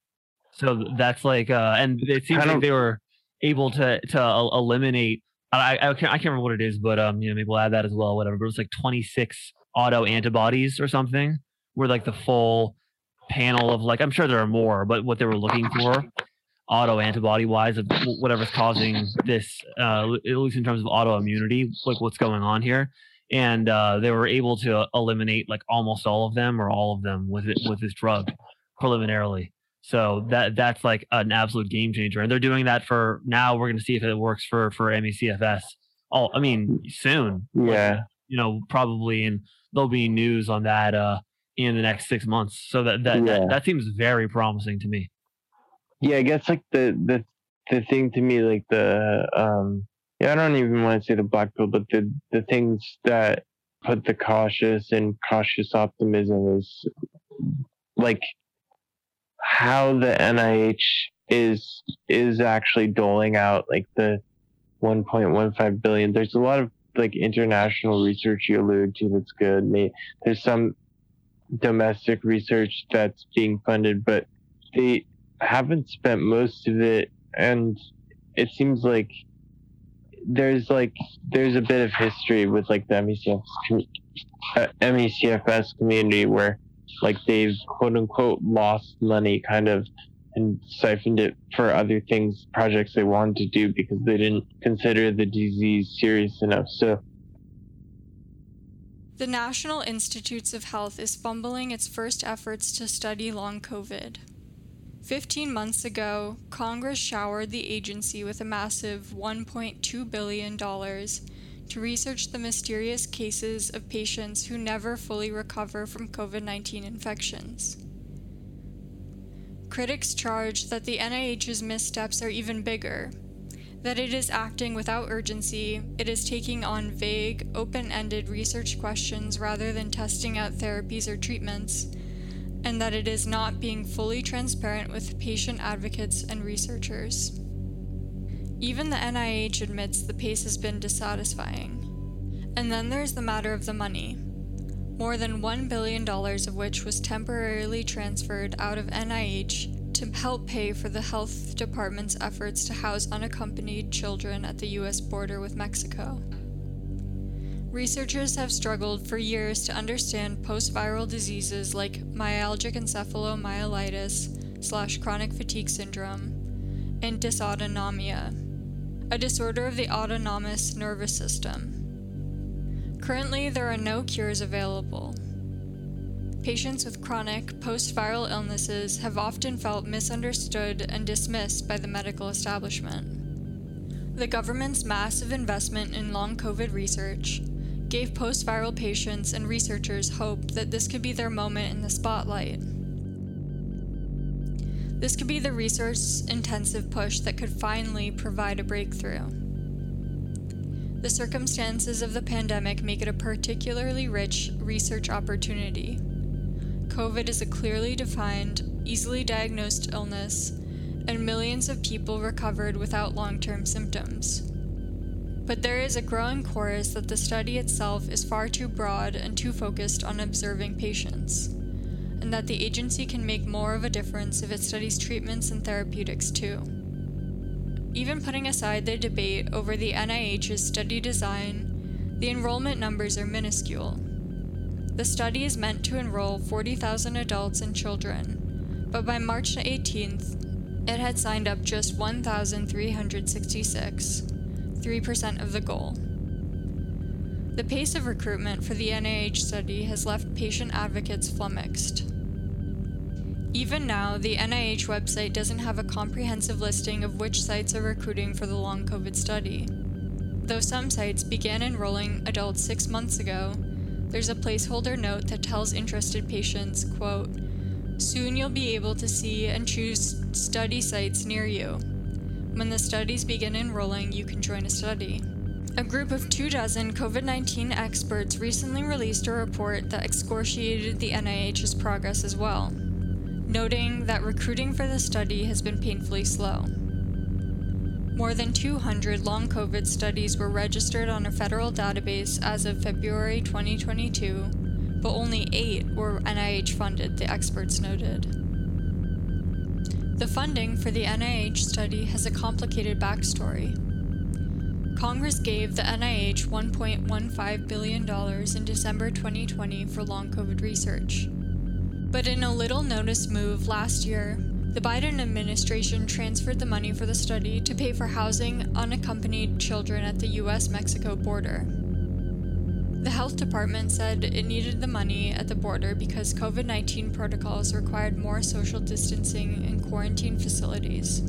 So that's like, uh, and it seems like they were able to to eliminate I, I, can't, I can't remember what it is, but um, you know, maybe we'll add that as well, whatever. But it was like 26 auto antibodies or something, where like the full panel of like, I'm sure there are more, but what they were looking for auto antibody wise of whatever's causing this, uh, at least in terms of autoimmunity, like what's going on here. And uh, they were able to eliminate like almost all of them or all of them with it with this drug preliminarily. So that that's like an absolute game changer, and they're doing that for now. We're going to see if it works for for ME/CFS. Oh, I mean, soon. Yeah. You know, probably, and there'll be news on that uh, in the next six months. So that that, Yeah. that that seems very promising to me. Yeah, I guess like the the the thing to me, like the um, yeah, I don't even want to say the black pill, but the the things that put the cautious and cautious optimism is like how the NIH is is actually doling out like the 1.15 billion. There's a lot of like international research you allude to that's good. There's some domestic research that's being funded, but they haven't spent most of it, and it seems like there's like there's a bit of history with like the MECFS, uh, MECFS community where like they've quote unquote lost money kind of and siphoned it for other things projects they wanted to do because they didn't consider the disease serious enough so The National Institutes of Health is fumbling its first efforts to study long COVID. Fifteen months ago, Congress showered the agency with a massive $1.2 billion to research the mysterious cases of patients who never fully recover from COVID 19 infections. Critics charge that the NIH's missteps are even bigger, that it is acting without urgency, it is taking on vague, open ended research questions rather than testing out therapies or treatments, and that it is not being fully transparent with patient advocates and researchers. Even the NIH admits the pace has been dissatisfying. And then there's the matter of the money. More than $1 billion of which was temporarily transferred out of NIH to help pay for the health department's efforts to house unaccompanied children at the US border with Mexico. Researchers have struggled for years to understand post-viral diseases like myalgic encephalomyelitis slash chronic fatigue syndrome and dysautonomia, a disorder of the autonomous nervous system. Currently, there are no cures available. Patients with chronic post-viral illnesses have often felt misunderstood and dismissed by the medical establishment. The government's massive investment in long COVID research gave post viral patients and researchers hope that this could be their moment in the spotlight. This could be the resource intensive push that could finally provide a breakthrough. The circumstances of the pandemic make it a particularly rich research opportunity. COVID is a clearly defined, easily diagnosed illness, and millions of people recovered without long term symptoms. But there is a growing chorus that the study itself is far too broad and too focused on observing patients, and that the agency can make more of a difference if it studies treatments and therapeutics too. Even putting aside the debate over the NIH's study design, the enrollment numbers are minuscule. The study is meant to enroll 40,000 adults and children, but by March 18th, it had signed up just 1,366, 3% of the goal. The pace of recruitment for the NIH study has left patient advocates flummoxed. Even now, the NIH website doesn't have a comprehensive listing of which sites are recruiting for the long COVID study. Though some sites began enrolling adults six months ago, there's a placeholder note that tells interested patients, quote, Soon you'll be able to see and choose study sites near you. When the studies begin enrolling, you can join a study. A group of two dozen COVID 19 experts recently released a report that excoriated the NIH's progress as well, noting that recruiting for the study has been painfully slow. More than 200 long COVID studies were registered on a federal database as of February 2022, but only eight were NIH funded, the experts noted. The funding for the NIH study has a complicated backstory. Congress gave the NIH $1.15 billion in December 2020 for long COVID research. But in a little noticed move last year, the Biden administration transferred the money for the study to pay for housing unaccompanied children at the US Mexico border. The health department said it needed the money at the border because COVID 19 protocols required more social distancing and quarantine facilities.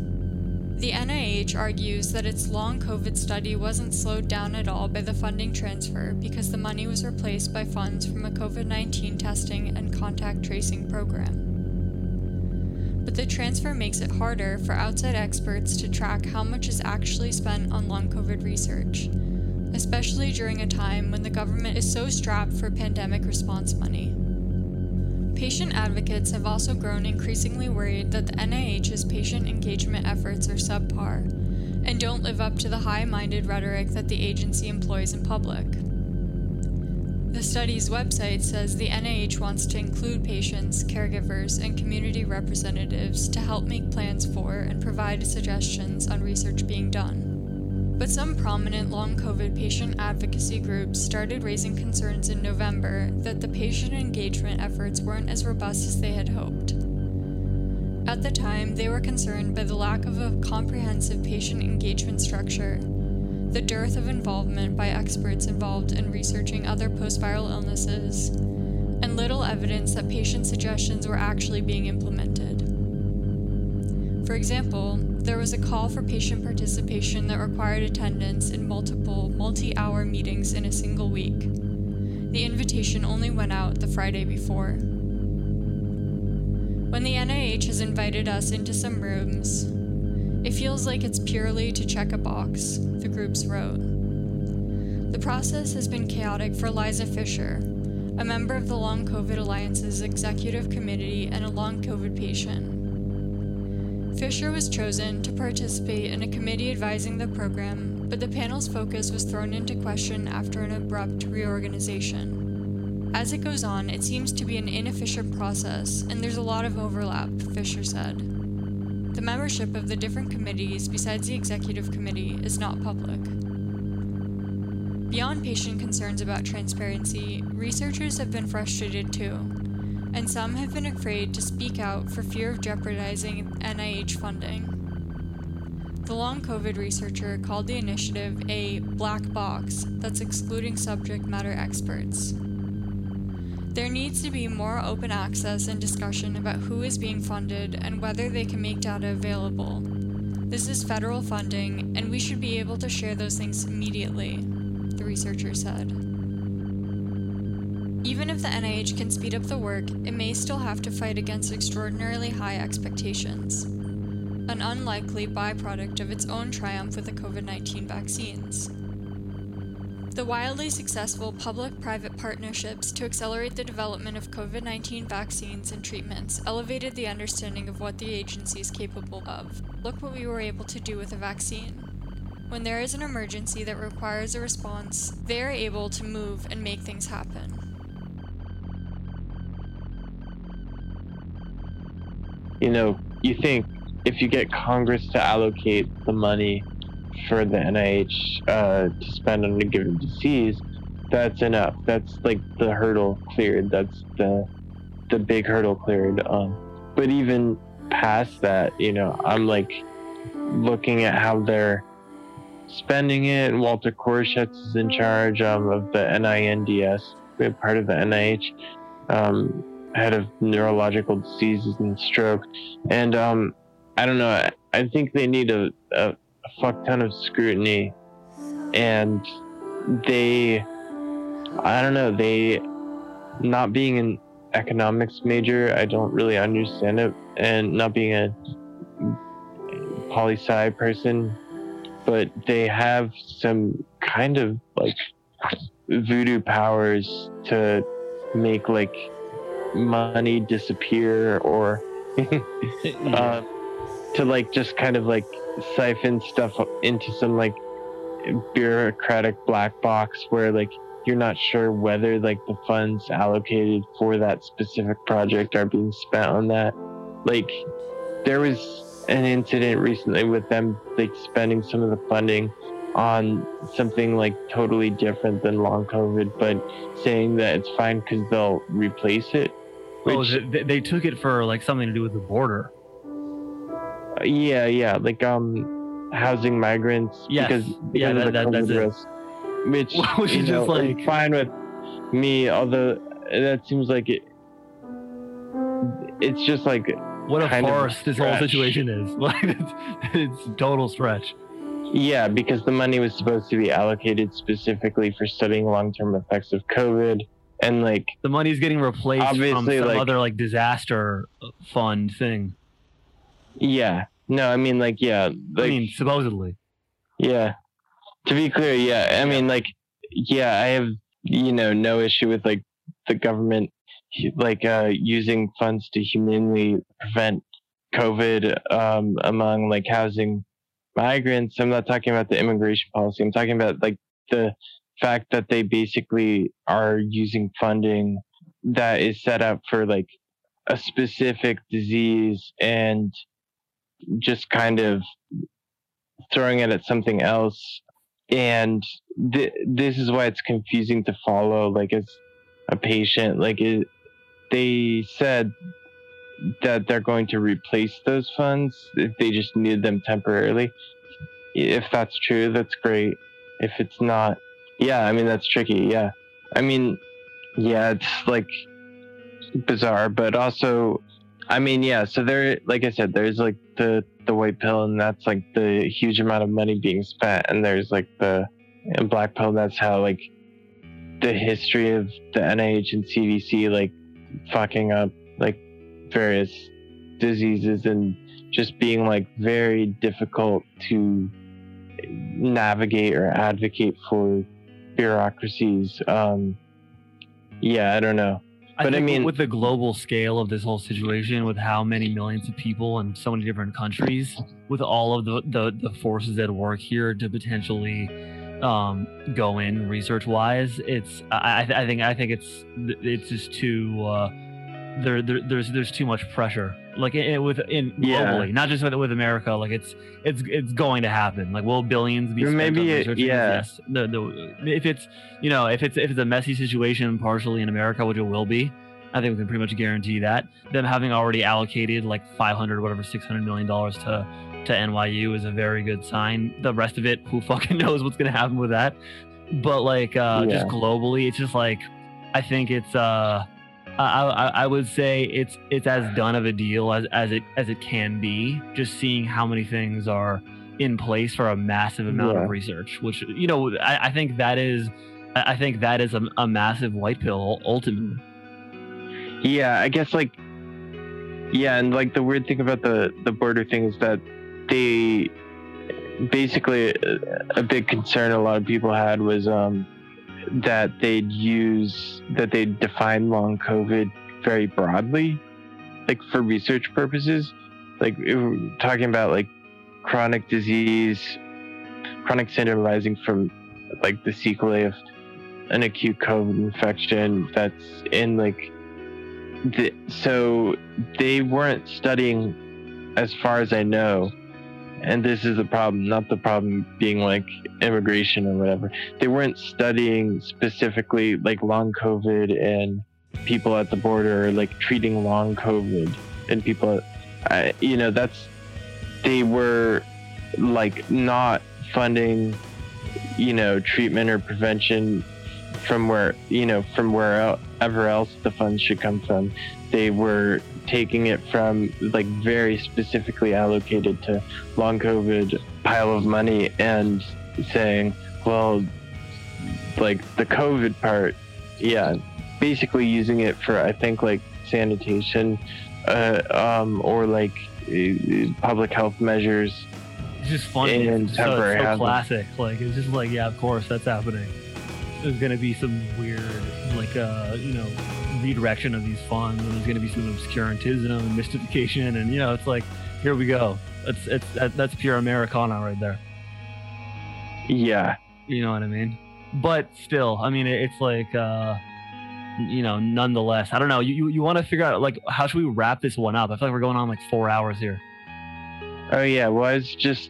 The NIH argues that its long COVID study wasn't slowed down at all by the funding transfer because the money was replaced by funds from a COVID 19 testing and contact tracing program. But the transfer makes it harder for outside experts to track how much is actually spent on long COVID research, especially during a time when the government is so strapped for pandemic response money. Patient advocates have also grown increasingly worried that the NIH's patient engagement efforts are subpar and don't live up to the high minded rhetoric that the agency employs in public. The study's website says the NIH wants to include patients, caregivers, and community representatives to help make plans for and provide suggestions on research being done. But some prominent long COVID patient advocacy groups started raising concerns in November that the patient engagement efforts weren't as robust as they had hoped. At the time, they were concerned by the lack of a comprehensive patient engagement structure, the dearth of involvement by experts involved in researching other post viral illnesses, and little evidence that patient suggestions were actually being implemented. For example, there was a call for patient participation that required attendance in multiple, multi hour meetings in a single week. The invitation only went out the Friday before. When the NIH has invited us into some rooms, it feels like it's purely to check a box, the groups wrote. The process has been chaotic for Liza Fisher, a member of the Long COVID Alliance's executive committee and a long COVID patient. Fisher was chosen to participate in a committee advising the program, but the panel's focus was thrown into question after an abrupt reorganization. As it goes on, it seems to be an inefficient process, and there's a lot of overlap, Fisher said. The membership of the different committees, besides the executive committee, is not public. Beyond patient concerns about transparency, researchers have been frustrated too and some have been afraid to speak out for fear of jeopardizing NIH funding. The long COVID researcher called the initiative a black box that's excluding subject matter experts. There needs to be more open access and discussion about who is being funded and whether they can make data available. This is federal funding, and we should be able to share those things immediately, the researcher said. Even if the NIH can speed up the work, it may still have to fight against extraordinarily high expectations, an unlikely byproduct of its own triumph with the COVID 19 vaccines. The wildly successful public private partnerships to accelerate the development of COVID 19 vaccines and treatments elevated the understanding of what the agency is capable of. Look what we were able to do with a vaccine. When there is an emergency that requires a response, they are able to move and make things happen. You know, you think if you get Congress to allocate the money for the NIH uh, to spend on a given disease, that's enough. That's like the hurdle cleared. That's the the big hurdle cleared. Um, but even past that, you know, I'm like looking at how they're spending it. Walter Koroshetz is in charge um, of the NINDS, part of the NIH. Um, head of neurological diseases and stroke. And um, I don't know. I, think they need a, a, a fuck ton of scrutiny, and they, I don't know. They, not being an economics major, I don't really understand it, and not being a poli sci person, but they have some kind of like voodoo powers to make like money disappear or uh, to like just kind of like siphon stuff into some like bureaucratic black box where like you're not sure whether like the funds allocated for that specific project are being spent on that like there was an incident recently with them like spending some of the funding on something like totally different than long COVID, but saying that it's fine because they'll replace it. Oh, they, they took it for like something to do with the border. yeah, yeah, like um, housing migrants Yes. because Yeah, because of that- that- that's it. which Which you is know, just like- fine with me. Although that seems like it, it's just like What a farce this whole situation is. Like it's, it's a total stretch. Yeah, because the money was supposed to be allocated specifically for studying long-term effects of COVID, and like The money's getting replaced from some like- other like disaster fund thing. yeah, no, I mean like yeah, like I mean, supposedly. yeah. To be clear, yeah, I mean like yeah, I have you know no issue with like the government like uh using funds to humanely prevent COVID um among like housing migrants. I'm not talking about the immigration policy. I'm talking about like the fact that they basically are using funding that is set up for like a specific disease and just kind of throwing it at something else. And th- this is why it's confusing to follow like as a patient. Like it, they said that they're going to replace those funds if they just need them temporarily. If that's true that's great. If it's not yeah i mean that's tricky yeah. I mean yeah it's like bizarre but also i mean yeah so there like i said there's like the the white pill and that's like the huge amount of money being spent and there's like the black pill that's how like the history of the nih and cdc like fucking up like various diseases and just being like very difficult to navigate or advocate for bureaucracies. Um yeah i don't know. But I think mean- with the global scale of this whole situation, with how many millions of people in so many different countries, with all of the the, the forces at work here to potentially um, go in research wise, it's I, I I think I think it's it's just too uh, there, there there's there's too much pressure like in, with in Yeah. globally, not just with with America. Like it's it's it's going to happen. Like will billions be spent maybe on it- research? yeah. Yes. The, the, if it's you know if it's if it's a messy situation partially in America, which it will be, I think we can pretty much guarantee that them having already allocated like 500 whatever 600 million dollars to to NYU is a very good sign. The rest of it, who fucking knows what's gonna happen with that? But like uh, just globally, it's just like I think it's uh I, I I would say it's it's as done of a deal as, as it as it can be. Just seeing how many things are in place for a massive amount Yeah. of research, which you know I, I think that is I think that is a, a massive white pill ultimately. Yeah, I guess like yeah, and like the weird thing about the the border thing is that they basically a big concern a lot of people had was um that they'd use that they'd define long COVID very broadly, like for research purposes. Like talking about like chronic disease, chronic syndrome arising from like the sequelae of an acute COVID infection that's in like the, so they weren't studying as far as I know and this is the problem not the problem being like immigration or whatever. They weren't studying specifically like long covid and people at the border or like treating long covid and people you know that's they were like not funding you know treatment or prevention from where you know from wherever else the funds should come from. They were taking it from like very specifically allocated to long covid pile of money and saying well like the covid part yeah basically using it for i think like sanitation uh, um, or like uh, public health measures It's just funny. And It's so, so classic. Like it's just like yeah, of course that's happening. There's gonna be some weird like uh you know redirection of these funds, and there's gonna be some obscurantism and mystification, and you know it's like here we go. It's it's that, that's pure Americana right there. yeah You know what I mean? But still, I mean, it's like, uh, you know, nonetheless, I don't know. You you, you want to figure out like how should we wrap this one up? I feel like we're going on like four hours here. Oh yeah, well it's just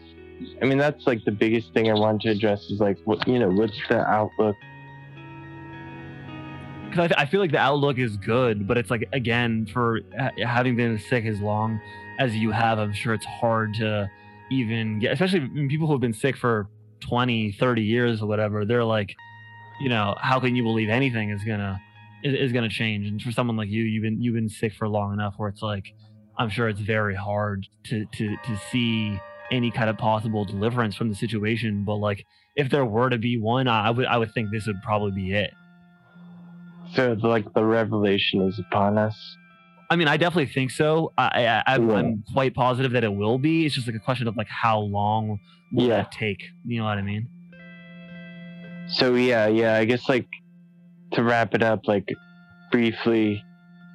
I mean, that's like the biggest thing I want to address is like, what you know, what's the outlook? Because I, I feel like the outlook is good, but it's like again for ha- having been sick as long as you have, I'm sure it's hard to even get, especially people who have been sick for 20, 30 years or whatever. They're like, you know, how can you believe anything is gonna is, is gonna change? And for someone like you, you've been you've been sick for long enough where it's like, I'm sure it's very hard to to to see any kind of possible deliverance from the situation. But like, if there were to be one, I would I would think this would probably be it. So like the revelation is upon us. I mean, I definitely think so. I, I I'm, I'm quite positive that it will be. It's just like a question of like how long will Yeah. that take? You know what I mean? So yeah, yeah, I guess like to wrap it up, like briefly,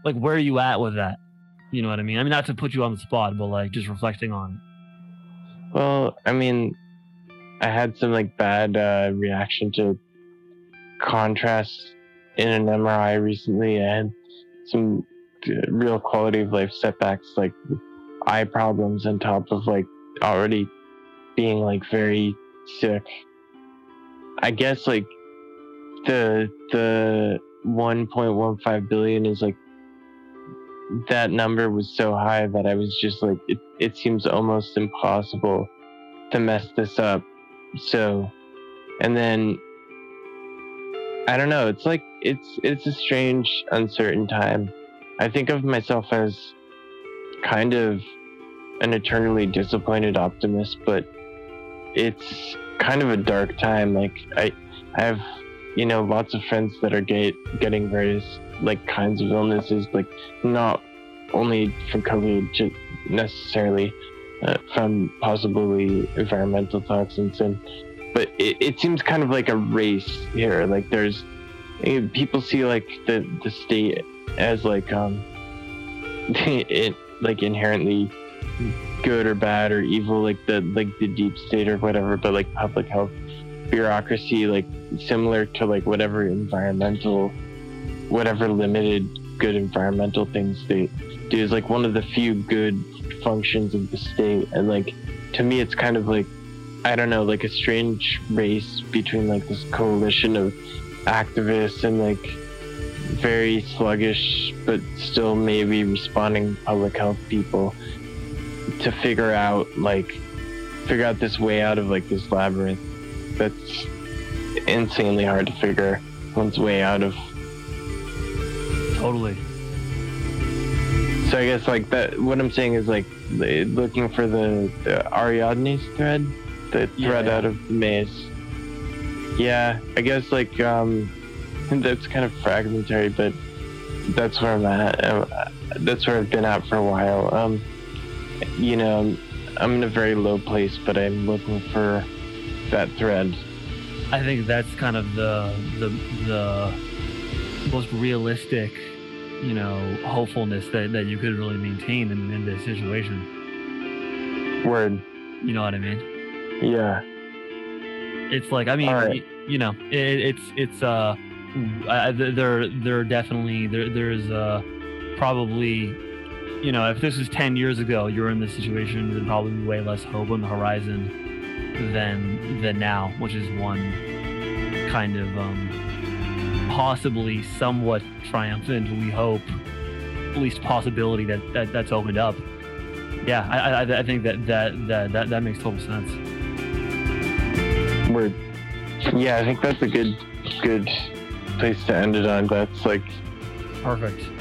Like, where are you at with that? You know what I mean? I mean, not to put you on the spot, but like just reflecting on. it. Well, I mean, I had some like bad uh, reaction to contrast in an MRI recently. I had some real quality of life setbacks, like eye problems, on top of like already being like very sick. I guess like the the 1.15 billion is like that number was so high that I was just like, it, it seems almost impossible to mess this up. So, and then I don't know. It's like it's it's a strange, uncertain time. I think of myself as kind of an eternally disappointed optimist, but it's kind of a dark time. Like I, I have, you know, lots of friends that are get, getting various like kinds of illnesses, like not only from COVID, necessarily uh, from possibly environmental toxins, and but it, it seems kind of like a race here. Like there's people see like the the state as like um it like inherently good or bad or evil, like the like the deep state or whatever, but like public health bureaucracy, like similar to like whatever environmental whatever limited good environmental things they do is like one of the few good functions of the state and like to me it's kind of like i don't know like a strange race between like this coalition of activists and like very sluggish but still maybe responding public health people to figure out like figure out this way out of like this labyrinth that's insanely hard to figure one's way out of Totally. So I guess like that. What I'm saying is like looking for the, the Ariadne's thread, the thread Yeah. out of the maze. Yeah, I guess like um, that's kind of fragmentary, but that's where I'm at. Um, that's where I've been at for a while. Um, you know, I'm, I'm in a very low place, but I'm looking for that thread. I think that's kind of the the the most realistic, you know, hopefulness that, that you could really maintain in, in this situation. Word. You know what I mean? Yeah. It's like I mean, y- you know, it, it's it's uh, I, there there definitely there there's uh probably, you know, if this was ten years ago, you were in this situation, there'd probably be way less hope on the horizon than than now, which is one kind of um possibly somewhat triumphant. We hope, at least possibility that, that that's opened up. Yeah, I, I I think that that that that, that makes total sense. Word. Yeah, I think that's a good good place to end it on. That's like Perfect.